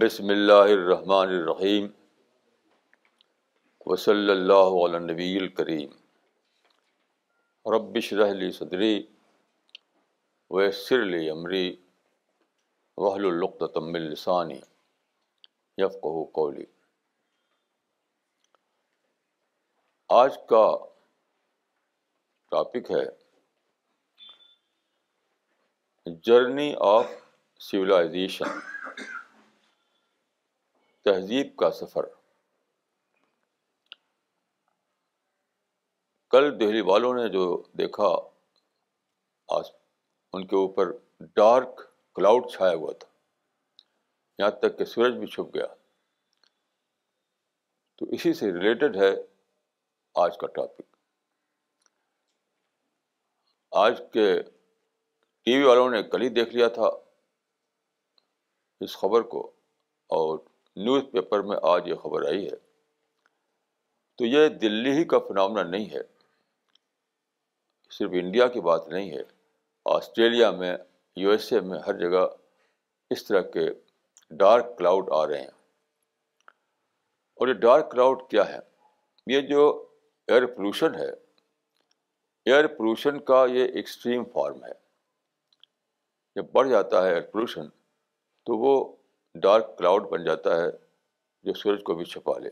بسم اللہ الرحمن الرحیم وصلی اللہ علیہ نبی الکریم. ربش رحلی صدری ویسر لی عمری وحل القتم السانی یفقہ قولی. آج کا ٹاپک ہے جرنی آف سویلائزیشن تہذیب کا سفر۔ کل دہلی والوں نے جو دیکھا آج ان کے اوپر ڈارک کلاؤڈ چھایا ہوا تھا۔ یہاں تک کہ سورج بھی چھپ گیا۔ تو اسی سے ریلیٹڈ ہے آج کا ٹاپک آج کے ٹی وی والوں نے کل ہی دیکھ لیا تھا اس خبر کو اور نیوز پیپر میں آج یہ خبر آئی ہے۔ تو یہ دلی ہی کا فنامنا نہیں ہے۔ صرف انڈیا کی بات نہیں ہے۔ آسٹریلیا میں، یو ایس اے میں ہر جگہ اس طرح کے ڈارک کلاؤڈ آ رہے ہیں۔ اور یہ ڈارک کلاؤڈ کیا ہے؟ یہ جو ایئر پولوشن ہے، ایئر پولوشن کا یہ ایکسٹریم فارم ہے۔ جب بڑھ جاتا ہے ایئر پولوشن، تو وہ ڈارک کلاؤڈ بن جاتا ہے جو سورج کو بھی چھپا لے۔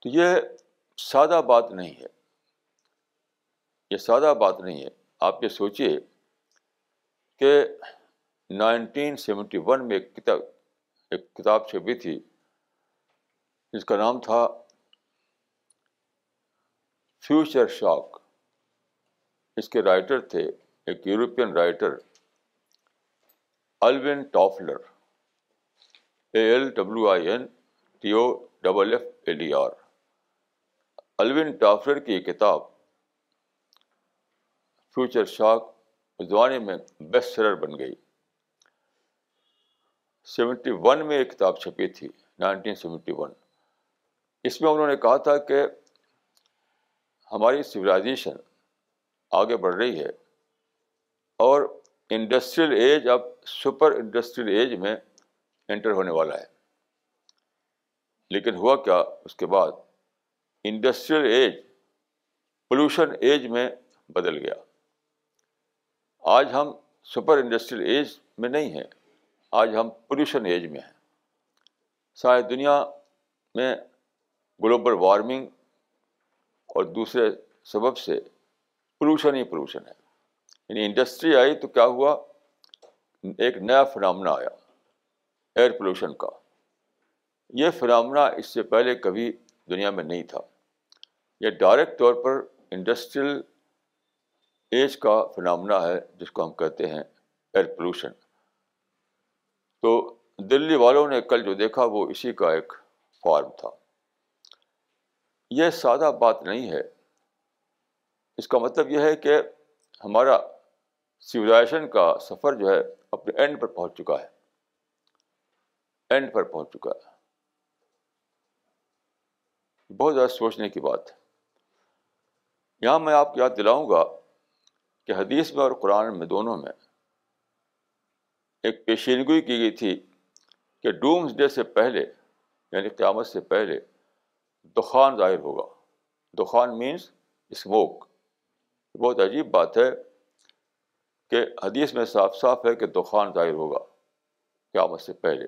تو یہ سادہ بات نہیں ہے۔ یہ سادہ بات نہیں ہے۔ آپ یہ سوچیے کہ نائنٹین سیونٹی ون میں ایک کتاب ایک کتاب چھپی تھی، جس کا نام تھا فیوچر شاک۔ اس کے رائٹر تھے، ایک European writer. Alvin Toffler A L W I N T O double F L E R Alvin Toffler کی کتاب فیوچر شاک زمانے میں بیسٹ سیلر بن گئی۔ سیونٹی ون میں ایک کتاب چھپی تھی، نائنٹین سیونٹی ون۔ اس میں انہوں نے کہا تھا کہ ہماری سویلائزیشن آگے بڑھ رہی ہے اور انڈسٹریل ایج اب سپر انڈسٹریل ایج میں انٹر ہونے والا ہے۔ لیکن ہوا کیا اس کے بعد؟ انڈسٹریل ایج پولوشن ایج میں بدل گیا۔ آج ہم سپر انڈسٹریل ایج میں نہیں ہیں، آج ہم پولوشن ایج میں ہیں۔ ساری دنیا میں گلوبل وارمنگ اور دوسرے سبب سے پولوشن ہی پولوشن ہے۔ یعنی انڈسٹری آئی تو کیا ہوا؟ ایک نیا فنامنا آیا ایئر پولوشن کا۔ یہ فنامنا اس سے پہلے کبھی دنیا میں نہیں تھا۔ یہ ڈائریکٹ طور پر انڈسٹریل ایج کا فنامنا ہے، جس کو ہم کہتے ہیں ایئر پولوشن تو دلی والوں نے کل جو دیکھا، وہ اسی کا ایک فارم تھا۔ یہ سادہ بات نہیں ہے۔ اس کا مطلب یہ ہے کہ ہمارا سویلائزیشن کا سفر جو ہے اپنے اینڈ پر پہنچ چکا ہے۔ اینڈ پر پہنچ چکا ہے۔ بہت زیادہ سوچنے کی بات۔ ہے یہاں میں آپ کو یاد دلاؤں گا کہ حدیث میں اور قرآن میں دونوں میں ایک پیشینگوئی کی گئی تھی کہ ڈومس ڈے سے پہلے یعنی قیامت سے پہلے دخان ظاہر ہوگا۔ دخان مینس اسموک بہت عجیب بات ہے۔ کہ حدیث میں صاف صاف ہے کہ دخان ظاہر ہوگا، قیامت سے پہلے۔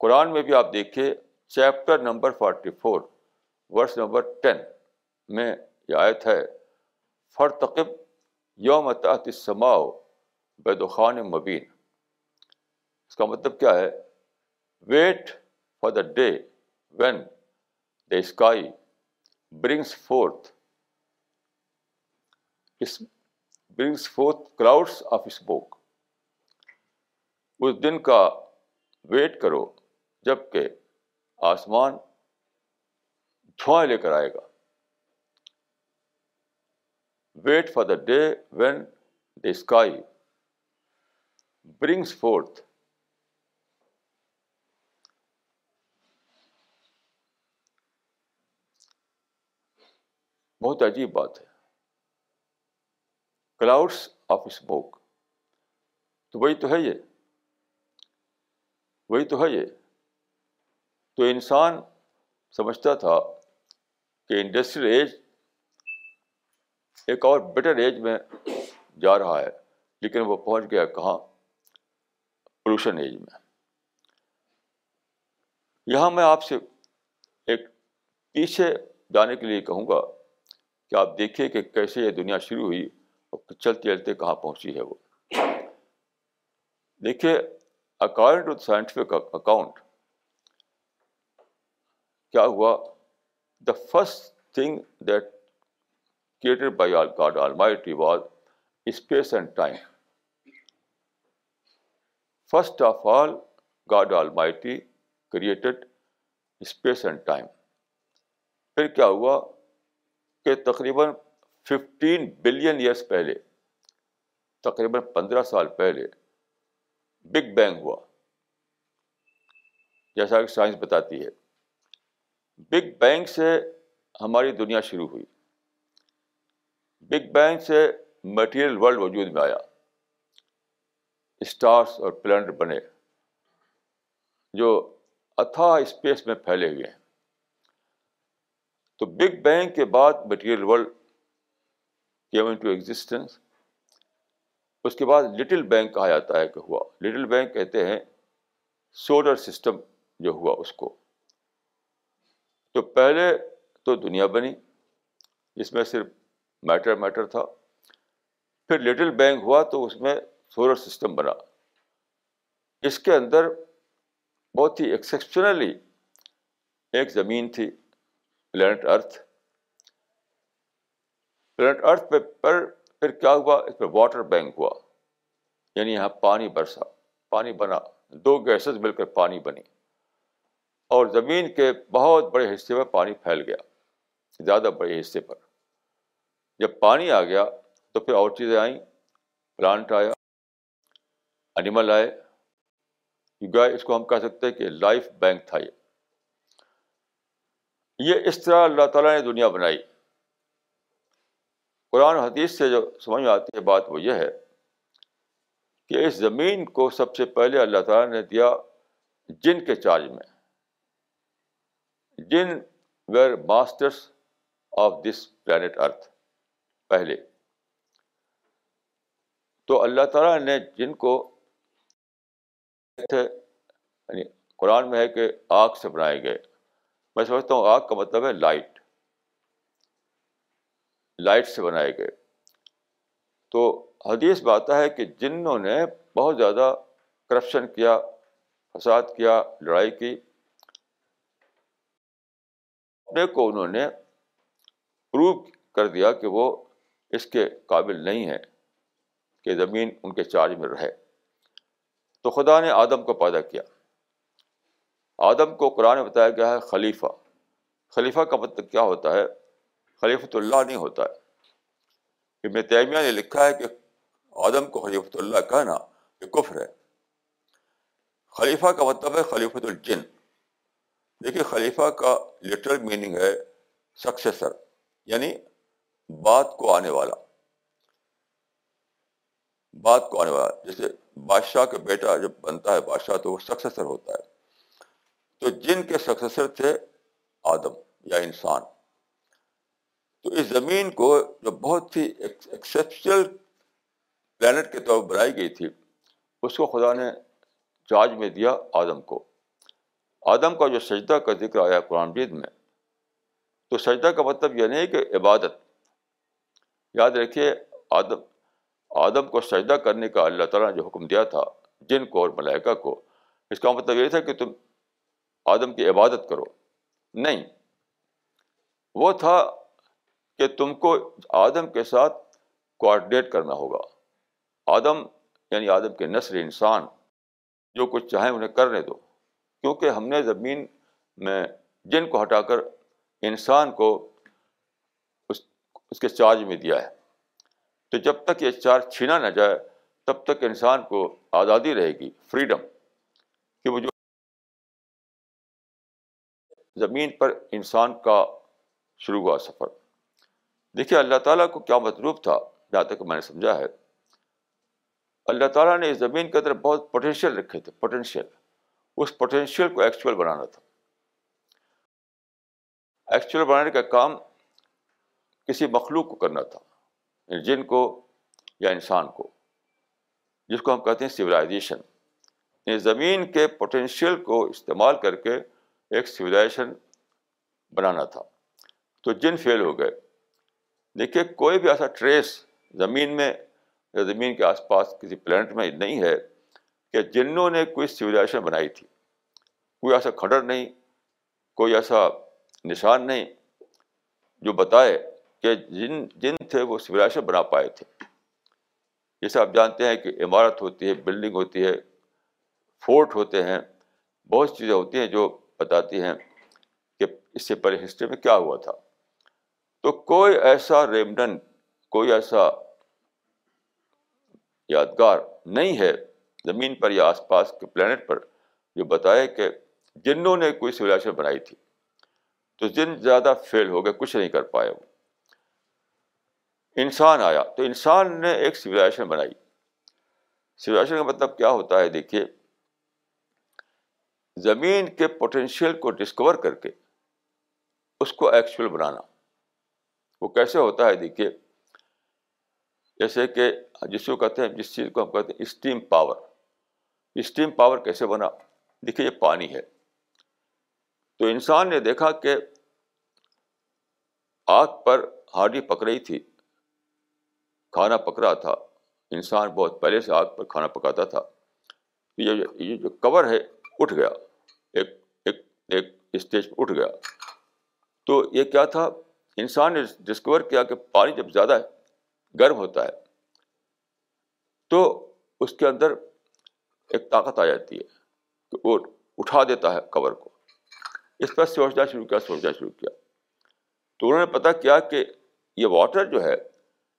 قرآن میں بھی آپ دیکھیے، chapter number forty four, verse number ten میں یہ آیت ہے فرتقب یوم تحت سماؤ بے دخان مبین اس کا مطلب کیا ہے؟ Wait for the day when the sky brings forth brings forth clouds of smoke اس دن کا ویٹ کرو جبکہ آسمان دھواں لے کر آئے گا۔ Wait for the day when the sky brings forth بہت عجیب بات ہے۔ کلاؤڈس آف اسموک تو وہی تو ہے یہ وہی تو ہے یہ تو انسان سمجھتا تھا کہ انڈسٹریل ایج ایک اور بیٹر ایج میں جا رہا ہے لیکن وہ پہنچ گیا کہاں پولوشن ایج میں یہاں میں آپ سے ایک پیچھے جانے کے لیے کہوں گا کہ آپ دیکھیے کہ کیسے یہ دنیا شروع ہوئی چلتے چلتے کہاں پہنچی ہے وہ؟ دیکھیے اکارڈنگ ٹو سائنٹیفک اکاؤنٹ کیا ہوا؟ The first thing that created by all God almighty was space and time first of all God almighty created space and time پھر کیا ہوا؟ کہ تقریباً ففٹین بلین ایئرس پہلے، تقریباً پندرہ سال پہلے بگ بینگ ہوا۔ جیسا کہ سائنس بتاتی ہے۔ بگ بینگ سے ہماری دنیا شروع ہوئی۔ بگ بینگ سے مٹیریل ورلڈ وجود میں آیا۔ اسٹارس اور پلانٹ بنے، جو اتھا اسپیس میں پھیلے ہوئے ہیں۔ تو بگ بینگ کے بعد material world came into existence اس کے بعد لٹل بینک کہا جاتا ہے کہ ہوا۔ لٹل بینک کہتے ہیں سولر سسٹم جو ہوا اس کو۔ تو پہلے تو دنیا بنی، جس میں صرف میٹر میٹر تھا۔ پھر لٹل بینک ہوا تو اس میں سولر سسٹم بنا۔ اس کے اندر بہت ہی ایکسیپشنلی ایک زمین تھی پلانٹ ارتھ پلانٹ ارتھ پہ پر پھر کیا ہوا اس پہ واٹر بینک ہوا یعنی یہاں پانی برسا پانی بنا دو گیسز مل کر پانی بنی اور زمین کے بہت بڑے حصے میں پانی پھیل گیا زیادہ بڑے حصے پر جب پانی آ گیا تو پھر اور چیزیں آئیں پلانٹ آیا انیمل آئے گائے اس کو ہم کہہ سکتے ہیں کہ لائف بینک تھا یہ یہ اس طرح اللہ تعالیٰ نے دنیا بنائی قرآن حدیث سے جو سمجھ میں آتی ہے بات وہ یہ ہے کہ اس زمین کو سب سے پہلے اللہ تعالیٰ نے دیا جن کے چارج میں۔ جن were masters of this planet earth پہلے۔ تو اللہ تعالیٰ نے جن کو یعنی قرآن میں ہے کہ آگ سے بنائے گئے۔ میں سمجھتا ہوں آگ کا مطلب ہے لائٹ لائٹ سے بنائے گئے۔ تو حدیث میں آتا ہے کہ جنہوں نے بہت زیادہ کرپشن کیا، فساد کیا، لڑائی کی، اپنے کو انہوں نے پروو کر دیا کہ وہ اس کے قابل نہیں ہے، کہ زمین ان کے چارج میں رہے۔ تو خدا نے آدم کو پیدا کیا۔ آدم کو قرآن میں بتایا گیا ہے خلیفہ۔ خلیفہ کا مطلب کیا ہوتا ہے؟ خلیفۃ اللہ نہیں ہوتا ہے۔ ابن تیمیہ نے لکھا ہے کہ آدم کو خلیفۃ اللہ کہنا یہ کفر ہے۔ خلیفہ کا مطلب ہے خلیفۃ الجن۔ دیکھیے خلیفہ کا لٹرل میننگ ہے سکسیسر یعنی بات کو آنے والا۔ بات کو آنے والا، جیسے بادشاہ کا بیٹا جب بنتا ہے بادشاہ تو وہ سکسیسر ہوتا ہے۔ تو جن کے سکسیسر تھے آدم یا انسان۔ تو اس زمین کو جو بہت ہی ایکسیپشنل پلانٹ کے طور پر بنائی گئی تھی، اس کو خدا نے چارج میں دیا آدم کو۔ آدم کا جو سجدہ کا ذکر آیا قرآن جید میں، تو سجدہ کا مطلب یہ نہیں کہ عبادت۔ یاد رکھیے، آدم آدم کو سجدہ کرنے کا اللہ تعالیٰ نے جو حکم دیا تھا جن کو اور ملائکہ کو، اس کا مطلب یہ تھا کہ تم آدم کی عبادت کرو۔ نہیں، وہ تھا کہ تم کو آدم کے ساتھ کوآڈینیٹ کرنا ہوگا۔ آدم یعنی آدم کے نسل انسان، جو کچھ چاہیں انہیں کرنے دو۔ کیونکہ ہم نے زمین میں جن کو ہٹا کر انسان کو اس اس کے چارج میں دیا ہے۔ تو جب تک یہ چارج چھینا نہ جائے، تب تک انسان کو آزادی رہے گی فریڈم کہ وہ جو زمین پر انسان کا شروع ہوا سفر۔ دیکھیے، اللہ تعالیٰ کو کیا مطلوب تھا؟ جہاں تک میں نے سمجھا ہے۔ اللہ تعالیٰ نے اس زمین کے اندر بہت پوٹینشیل رکھے تھے پوٹینشیل اس پوٹینشیل کو ایکچوئل بنانا تھا۔ ایکچوئل بنانے کا کام کسی مخلوق کو کرنا تھا یعنی جن کو یا انسان کو، جس کو ہم کہتے ہیں سویلائزیشن یعنی زمین کے پوٹینشیل کو استعمال کر کے ایک سویلائزیشن بنانا تھا۔ تو جن فیل ہو گئے دیکھیے، کوئی بھی ایسا ٹریس زمین میں یا زمین کے آس پاس کسی پلانٹ میں نہیں ہے کہ جنوں نے کوئی سویلائزیشن بنائی تھی۔ کوئی ایسا کھڈر نہیں، کوئی ایسا نشان نہیں جو بتائے کہ جن جن تھے وہ سویلائزیشن بنا پائے تھے۔ جیسے آپ جانتے ہیں کہ عمارت ہوتی ہے بلڈنگ ہوتی ہے فورٹ ہوتے ہیں۔ بہت چیزیں ہوتی ہیں جو بتاتی ہیں کہ اس سے پہلے ہسٹری میں کیا ہوا تھا۔ تو کوئی ایسا ریمڈن، کوئی ایسا یادگار نہیں ہے زمین پر یا آس پاس کے پلانٹ پر جو بتائے کہ جنوں نے کوئی سویلائزیشن بنائی تھی۔ تو جن زیادہ فیل ہو گئے، کچھ نہیں کر پائے وہ۔ انسان آیا، تو انسان نے ایک سویلائزیشن بنائی۔ سویلائزیشن کا مطلب کیا ہوتا ہے؟ دیکھیے، زمین کے پوٹینشیل کو ڈسکور کر کے اس کو ایکچوئل بنانا۔ وہ کیسے ہوتا ہے دیکھیے، جیسے کہ جس کو کہتے ہیں، جس چیز کو ہم کہتے ہیں اسٹیم پاور اسٹیم پاور کیسے بنا؟ دیکھیے، یہ پانی ہے۔ تو انسان نے دیکھا کہ آگ پر ہاڈی پک رہی تھی، کھانا پک رہا تھا۔ انسان بہت پہلے سے آگ پر کھانا پکاتا تھا۔ یہ یہ جو کور ہے، اٹھ گیا۔ ایک ایک ایک اسٹیج پہ اٹھ گیا۔ تو یہ کیا تھا؟ انسان نے ڈسکور کیا کہ پانی جب زیادہ گرم ہوتا ہے، تو اس کے اندر ایک طاقت آ جاتی ہے کہ وہ اٹھا دیتا ہے کور کو۔ اس پر سوچنا شروع کیا، سوچنا شروع کیا۔ تو انہوں نے پتا کیا کہ یہ واٹر جو ہے،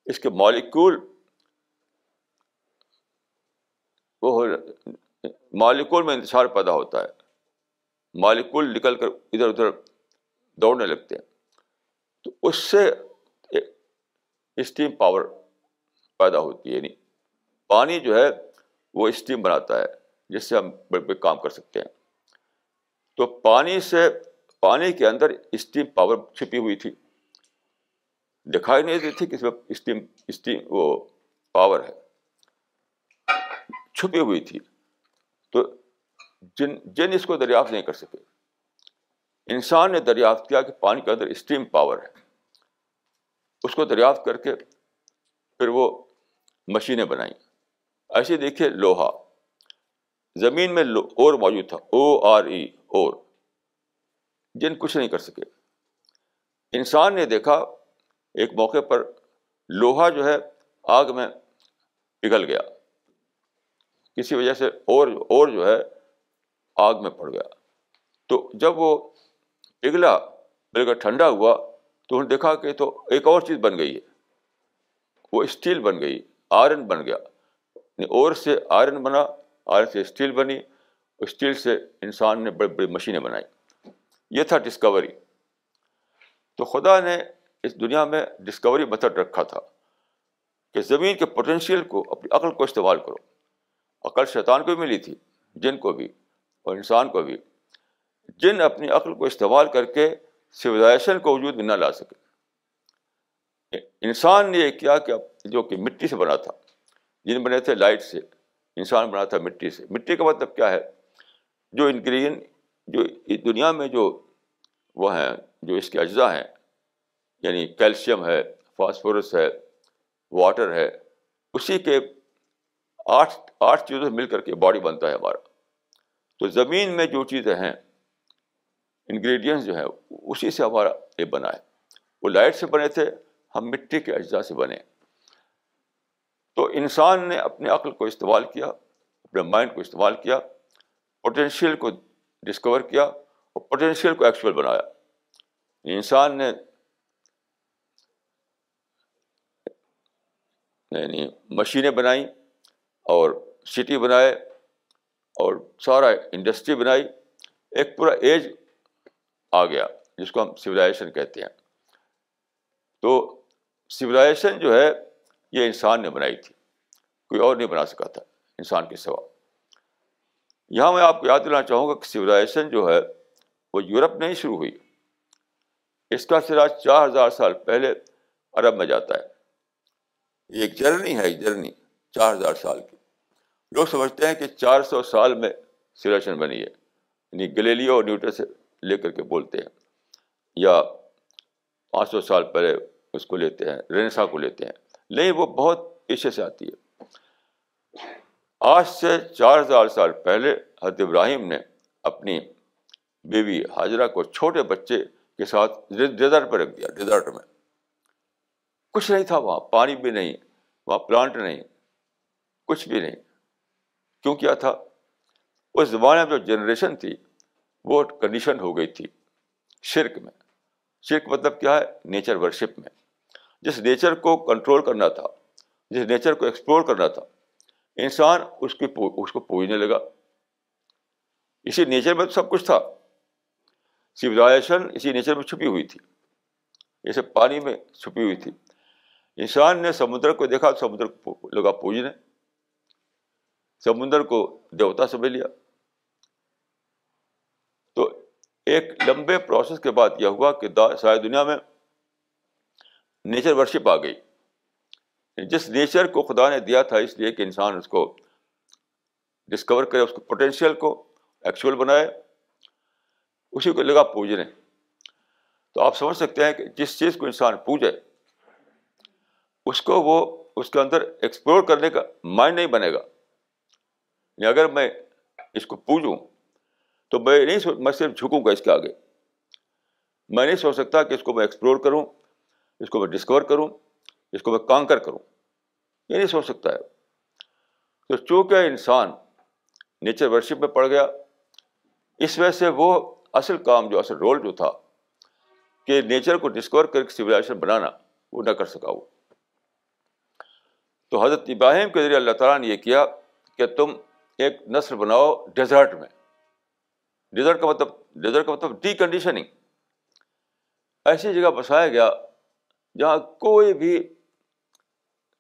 اس کے مالیکول وہ مالیکول میں انتشار پیدا ہوتا ہے۔ مالیکول نکل کر ادھر ادھر دوڑنے لگتے ہیں۔ تو اس سے اسٹیم پاور پیدا ہوتی ہے یعنی پانی جو ہے وہ اسٹیم بناتا ہے، جس سے ہم بڑے بڑے کام کر سکتے ہیں۔ تو پانی سے، پانی کے اندر اسٹیم پاور چھپی ہوئی تھی۔ دکھائی نہیں دی تھی کہ اس میں اسٹیم اسٹیم وہ پاور ہے۔ چھپی ہوئی تھی۔ تو جن جن اس کو دریافت نہیں کر سکے انسان نے دریافت کیا کہ پانی کے اندر اسٹیم پاور ہے۔ اس کو دریافت کر کے پھر وہ مشینیں بنائیں۔ ایسے دیکھیے لوہا۔ زمین میں اور موجود تھا۔ او آر ای، اور۔ جن کچھ نہیں کر سکے۔ انسان نے دیکھا ایک موقع پر لوہا جو ہے آگ میں پگھل گیا۔ کسی وجہ سے اور اور جو ہے آگ میں پڑ گیا۔ تو جب وہ پگھلا بالکل ٹھنڈا ہوا، تو انہوں نے دیکھا کہ تو ایک اور چیز بن گئی ہے۔ وہ اسٹیل بن گئی، آئرن بن گیا۔ یعنی اور سے آئرن بنا، آئرن سے اسٹیل بنی، اسٹیل سے انسان نے بڑی بڑی مشینیں بنائی۔ یہ تھا ڈسکوری تو خدا نے اس دنیا میں ڈسکوری میتھڈ رکھا تھا کہ زمین کے پوٹینشیل کو اپنی عقل کو استعمال کرو۔ عقل شیطان کو بھی ملی تھی، جن کو بھی اور انسان کو بھی۔ جن اپنی عقل کو استعمال کر کے سویلائزیشن کو وجود میں نہ لا سکے۔ انسان نے یہ کیا کہ جو کہ مٹی سے بنا تھا، جن بنے تھے لائٹ سے، انسان بنا تھا مٹی سے۔ مٹی کا مطلب کیا ہے؟ جو انگریڈین جو دنیا میں جو وہ ہیں، جو اس کے اجزاء ہیں یعنی کیلشیم ہے، فاسفورس ہے، واٹر ہے، اسی کے آٹھ آٹھ چیزوں سے مل کر کے باڈی بنتا ہے ہمارا۔ تو زمین میں جو چیزیں ہیں انگریڈینٹس جو ہیں، اسی سے ہمارا یہ بنا ہے۔ وہ لائٹ سے بنے تھے، ہم مٹی کے اجزاء سے بنے۔ تو انسان نے اپنے عقل کو استعمال کیا، اپنے مائنڈ کو استعمال کیا پوٹینشیل کو ڈسکور کیا اور پوٹینشیل کو ایکچوئل بنایا۔ انسان نے یعنی مشینیں بنائیں اور سٹی بنائے اور سارا انڈسٹری بنائی۔ ایک پورا ایج آ گیا، جس کو ہم سویلائزیشن کہتے ہیں۔ تو سویلائزیشن جو ہے، یہ انسان نے بنائی تھی۔ کوئی اور نہیں بنا سکا تھا انسان کے سوا۔ یہاں میں آپ کو یاد دلانا چاہوں گا کہ سویلائزیشن جو ہے، وہ یورپ میں ہی شروع ہوئی۔ اس کا سرا چار ہزار سال پہلے عرب میں جاتا ہے۔ یہ ایک جرنی ہے، ایک جرنی، چار ہزار سال کی۔ لوگ سمجھتے ہیں کہ چار سو سال میں سولیشن بنی ہے۔ یعنی گلیلیو اور نیوٹن سے لے کر کے بولتے ہیں یا پانچ سو سال پہلے اس کو لیتے ہیں رینسا کو لیتے ہیں۔ نہیں، وہ بہت پیچھے سے آتی ہے۔ آج سے چار ہزار سال پہلے حضرت ابراہیم نے اپنی بیوی حاجرہ کو چھوٹے بچے کے ساتھ ڈیزرٹ پہ رکھ دیا، ڈیزرٹ میں۔ کچھ نہیں تھا وہاں، پانی بھی نہیں، وہاں پلانٹ نہیں، کچھ بھی نہیں۔ کیوں کیا تھا؟ اس زمانے میں جو جنریشن تھی وہ کنڈیشن ہو گئی تھی شرک میں۔ شرک مطلب کیا ہے؟ نیچر ورشپ میں۔ جس نیچر کو کنٹرول کرنا تھا، جس نیچر کو ایکسپلور کرنا تھا، انسان اس کی اس کو پوجنے لگا۔ اسی نیچر میں تو سب کچھ تھا۔ سویلائزیشن اسی نیچر میں چھپی ہوئی تھی۔ جیسے پانی میں چھپی ہوئی تھی۔ انسان نے سمندر کو دیکھا، سمندر کو لگا پوجنے۔ سمندر کو دیوتا سمجھ لیا۔ تو ایک لمبے پروسیس کے بعد یہ ہوا کہ ساری دنیا میں نیچر ورشپ آ گئی۔ جس نیچر کو خدا نے دیا تھا اس لیے کہ انسان اس کو ڈسکور کرے، اس کو پوٹینشیل کو ایکچوئل بنائے۔ اسی کو لگا پوجنے۔ تو آپ سمجھ سکتے ہیں کہ جس چیز کو انسان پوجے، اس کو وہ اس کے اندر ایکسپلور کرنے کا مائنڈ نہیں بنے گا۔ یعنی اگر میں اس کو پوجوں تو میں نہیں سوچ میں صرف جھکوں گا اس کے آگے۔ میں نہیں سوچ سکتا کہ اس کو میں ایکسپلور کروں، اس کو میں ڈسکور کروں، اس کو میں کانکر کروں۔ یہ نہیں سوچ سکتا ہے۔ تو چونکہ انسان نیچر ورشپ میں پڑ گیا، اس وجہ سے وہ اصل کام جو، اصل رول جو تھا، کہ نیچر کو ڈسکور کر کے سویلائزیشن بنانا، وہ نہ کر سکا وہ۔ تو حضرت ابراہیم کے ذریعے اللہ تعالیٰ نے یہ کیا کہ تم ایک نسل بناؤ ڈیزرٹ میں۔ ڈیزرٹ کا مطلب ڈیزرٹ کا مطلب ڈی کنڈیشننگ ایسی جگہ بسایا گیا جہاں کوئی بھی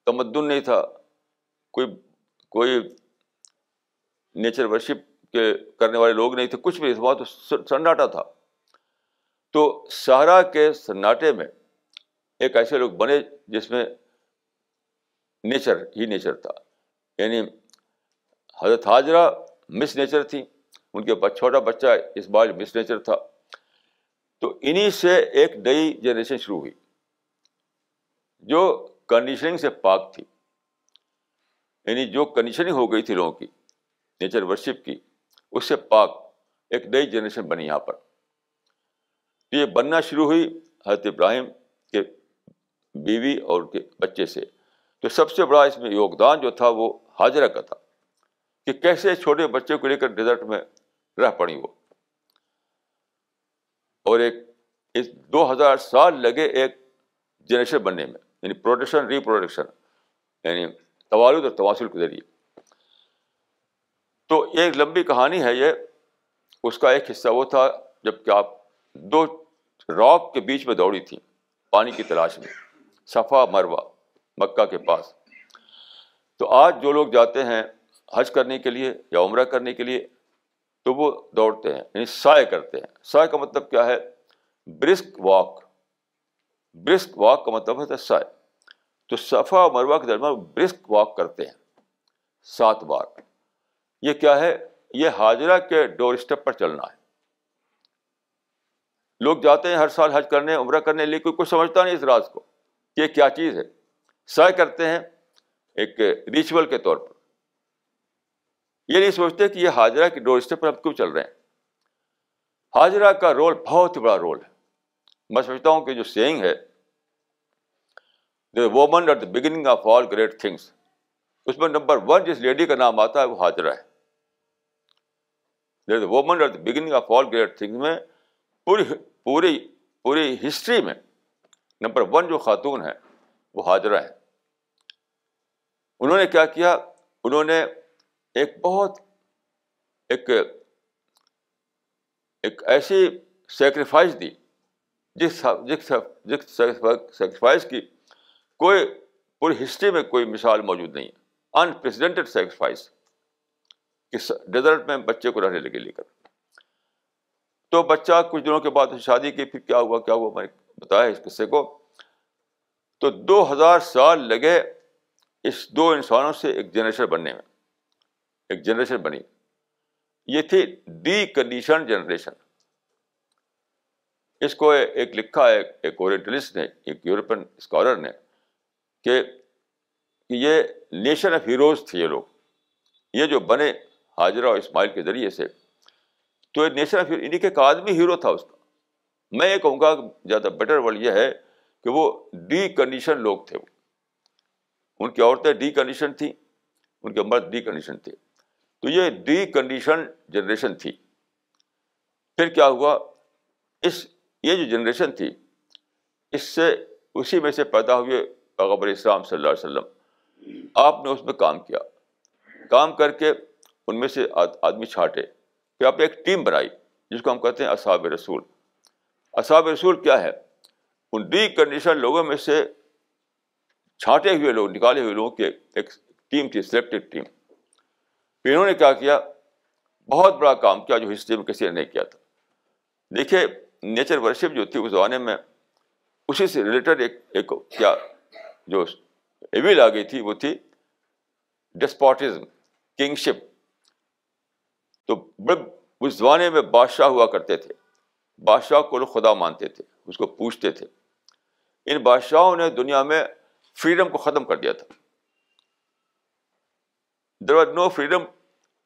تمدن نہیں تھا، کوئی کوئی نیچر ورشپ کے کرنے والے لوگ نہیں تھے، کچھ بھی وہاں تو سناٹا تھا۔ تو سہارا کے سناٹے میں ایک ایسے لوگ بنے جس میں نیچر ہی نیچر تھا۔ یعنی حضرت حاجرہ مس نیچر تھی ان کے پاس چھوٹا بچہ اس بار مس نیچر تھا۔ تو انہیں سے ایک نئی جنریشن شروع ہوئی، جو کنڈیشننگ سے پاک تھی۔ یعنی جو کنڈیشننگ ہو گئی تھی لوگوں کی نیچر ورشپ کی، اس سے پاک ایک نئی جنریشن بنی یہاں پر۔ یہ بننا شروع ہوئی حضرت ابراہیم کے بیوی اور کے بچے سے۔ تو سب سے بڑا اس میں یوگدان جو تھا وہ حاجرہ کا تھا کہ کیسے چھوٹے بچے کو لے کر ڈیزرٹ میں رہ پڑی وہ۔ اور ایک اس دو ہزار سال لگے ایک جنریشن بننے میں یعنی پروڈکشن ریپروڈکشن یعنی توالد اور تواصل کے ذریعے۔ تو ایک لمبی کہانی ہے یہ، اس کا ایک حصہ وہ تھا جبکہ آپ دو راک کے بیچ میں دوڑی تھیں، پانی کی تلاش میں، صفا مروا مکہ کے پاس۔ تو آج جو لوگ جاتے ہیں حج کرنے کے لیے یا عمرہ کرنے کے لیے تو وہ دوڑتے ہیں یعنی سائے کرتے ہیں۔ سائے کا مطلب کیا ہے؟ Brisk walk. برسک واک کا مطلب ہے سائے۔ تو صفا اور مروا کے درمیان برسک واک کرتے ہیں، سات بار۔ یہ کیا ہے؟ یہ حاجرہ کے ڈور اسٹیپ پر چلنا ہے۔ لوگ جاتے ہیں ہر سال حج کرنے، عمرہ کرنے لیے کوئی کچھ سمجھتا نہیں اس راز کو کہ یہ کیا چیز ہے۔ سائے کرتے ہیں ایک ریچول کے طور پر۔ یہ نہیں سوچتے کہ یہ حاجرہ کی ڈور اسٹیپ پر ہم کیوں چل رہے ہیں؟ حاجرہ کا رول بہت بڑا رول ہے۔ میں سمجھتا ہوں کہ جو سینگ ہے the woman at the beginning of all great things اس میں نمبر ون جس لیڈی کا نام آتا ہے، وہ حاجرہ ہے۔ Woman at the beginning of all great things میں پوری پوری پوری ہسٹری میں نمبر ون جو خاتون ہے، وہ حاجرہ ہے۔ انہوں نے کیا کیا؟ انہوں نے ایک بہت ایک ایک ایسی سیکریفائس دی، جس جس جس سیکریفائس کی کوئی پوری ہسٹری میں کوئی مثال موجود نہیں ہے۔ انپریسیڈنٹڈ سیکریفائس کہ ڈیزرٹ میں بچے کو رہنے لگے لے کر۔ تو بچہ کچھ دنوں کے بعد شادی کی، پھر کیا ہوا کیا ہوا، میں نے بتایا اس قصے کو۔ تو دو ہزار سال لگے اس دو انسانوں سے ایک جنریشن بننے میں۔ ایک جنریشن بنی۔ یہ تھی ڈی کنڈیشن جنریشن اس کو ایک لکھا ہے، ایک اورینٹلسٹ نے، ایک یورپین اسکالر نے کہ یہ نیشن آف ہیروز تھے یہ لوگ۔ یہ جو بنے حاجرہ اور اسماعیل کے ذریعے سے۔ تو یہ نیشن آف انہیں کے ایک آدمی ہیرو تھا اس کا۔ میں یہ کہوں گا، زیادہ بیٹر ورڈ یہ ہے کہ وہ ڈی کنڈیشن لوگ تھے۔ وہ ان کی عورتیں ڈی کنڈیشن تھیں، ان کے مرد ڈی کنڈیشن تھے تو یہ ڈی کنڈیشن جنریشن تھی۔ پھر کیا ہوا؟ اس، یہ جو جنریشن تھی، اس سے اسی میں سے پیدا ہوئے پیغبر اسلام صلی اللہ علیہ وسلم۔ آپ نے اس میں کام کیا۔ کام کر کے ان میں سے آدمی چھاٹے پھر آپ نے ایک ٹیم بنائی، جس کو ہم کہتے ہیں اصحاب رسول۔ اصحاب رسول کیا ہے؟ ان ڈی کنڈیشن لوگوں میں سے چھانٹے ہوئے لوگ، نکالے ہوئے لوگوں کی ایک ٹیم تھی سلیکٹڈ ٹیم۔ انہوں نے کیا کیا؟ بہت بڑا کام کیا جو ہسٹری میں کسی نے نہیں کیا تھا۔ دیکھیے نیچر ورشپ جو تھی اس زمانے میں، اسی سے ریلیٹڈ ایک ایک کیا جو ایویل آ گئی تھی، وہ تھی ڈسپوٹزم کنگشپ تو بڑے، اس زمانے میں بادشاہ ہوا کرتے تھے۔ بادشاہ کو لوگ خدا مانتے تھے، اس کو پوچھتے تھے۔ ان بادشاہوں نے دنیا میں فریڈم کو ختم کر دیا تھا۔ There are no freedom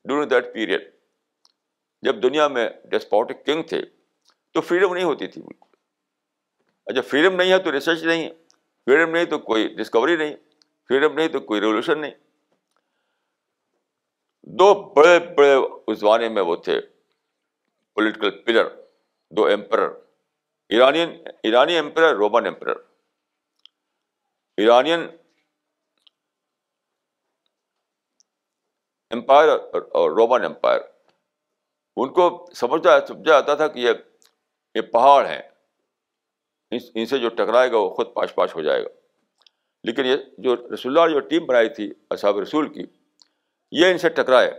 during that period جب دنیا میں ڈسپوٹک کنگ تھے، تو فریڈم نہیں ہوتی تھی بالکل اچھا فریڈم نہیں ہے تو ریسرچ نہیں ہے فریڈم نہیں تو کوئی ڈسکوری نہیں فریڈم نہیں تو کوئی ریولیوشن نہیں۔ دو بڑے بڑے اس زمانے میں وہ تھے پولیٹیکل پلر دو ایمپرر ایرانین، ایرانی emperor Roman emperor Iranian empire اور رومن امپائر ان کو سمجھا سمجھا جاتا تھا کہ یہ یہ پہاڑ ہیں۔ ان سے جو ٹکرائے گا وہ خود پاش پاش ہو جائے گا۔ لیکن یہ جو رسول اللہ جو ٹیم بنائی تھی اصحاب رسول کی، یہ ان سے ٹکرائے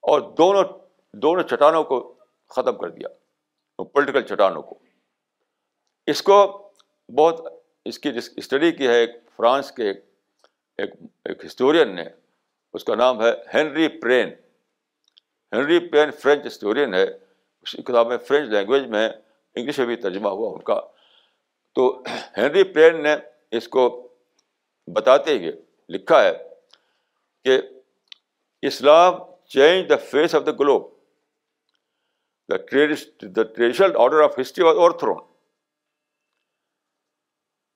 اور دونوں دونوں چٹانوں کو ختم کر دیا۔ پولیٹیکل چٹانوں کو۔ اس کو بہت، اس کی اسٹڈی کی ہے، ایک فرانس کے ایک ایک ہسٹورین نے اس کا نام ہے Henri Pirenne. Henri Pirenne French historian ہے۔ اس کی کتاب میں فرینچ لینگویج میں انگلش میں بھی ترجمہ ہوا ان کا۔ تو ہینری پرین نے اس کو بتاتے ہوئے لکھا ہے کہ Islam change the face of the globe, the traditional order of history was overthrown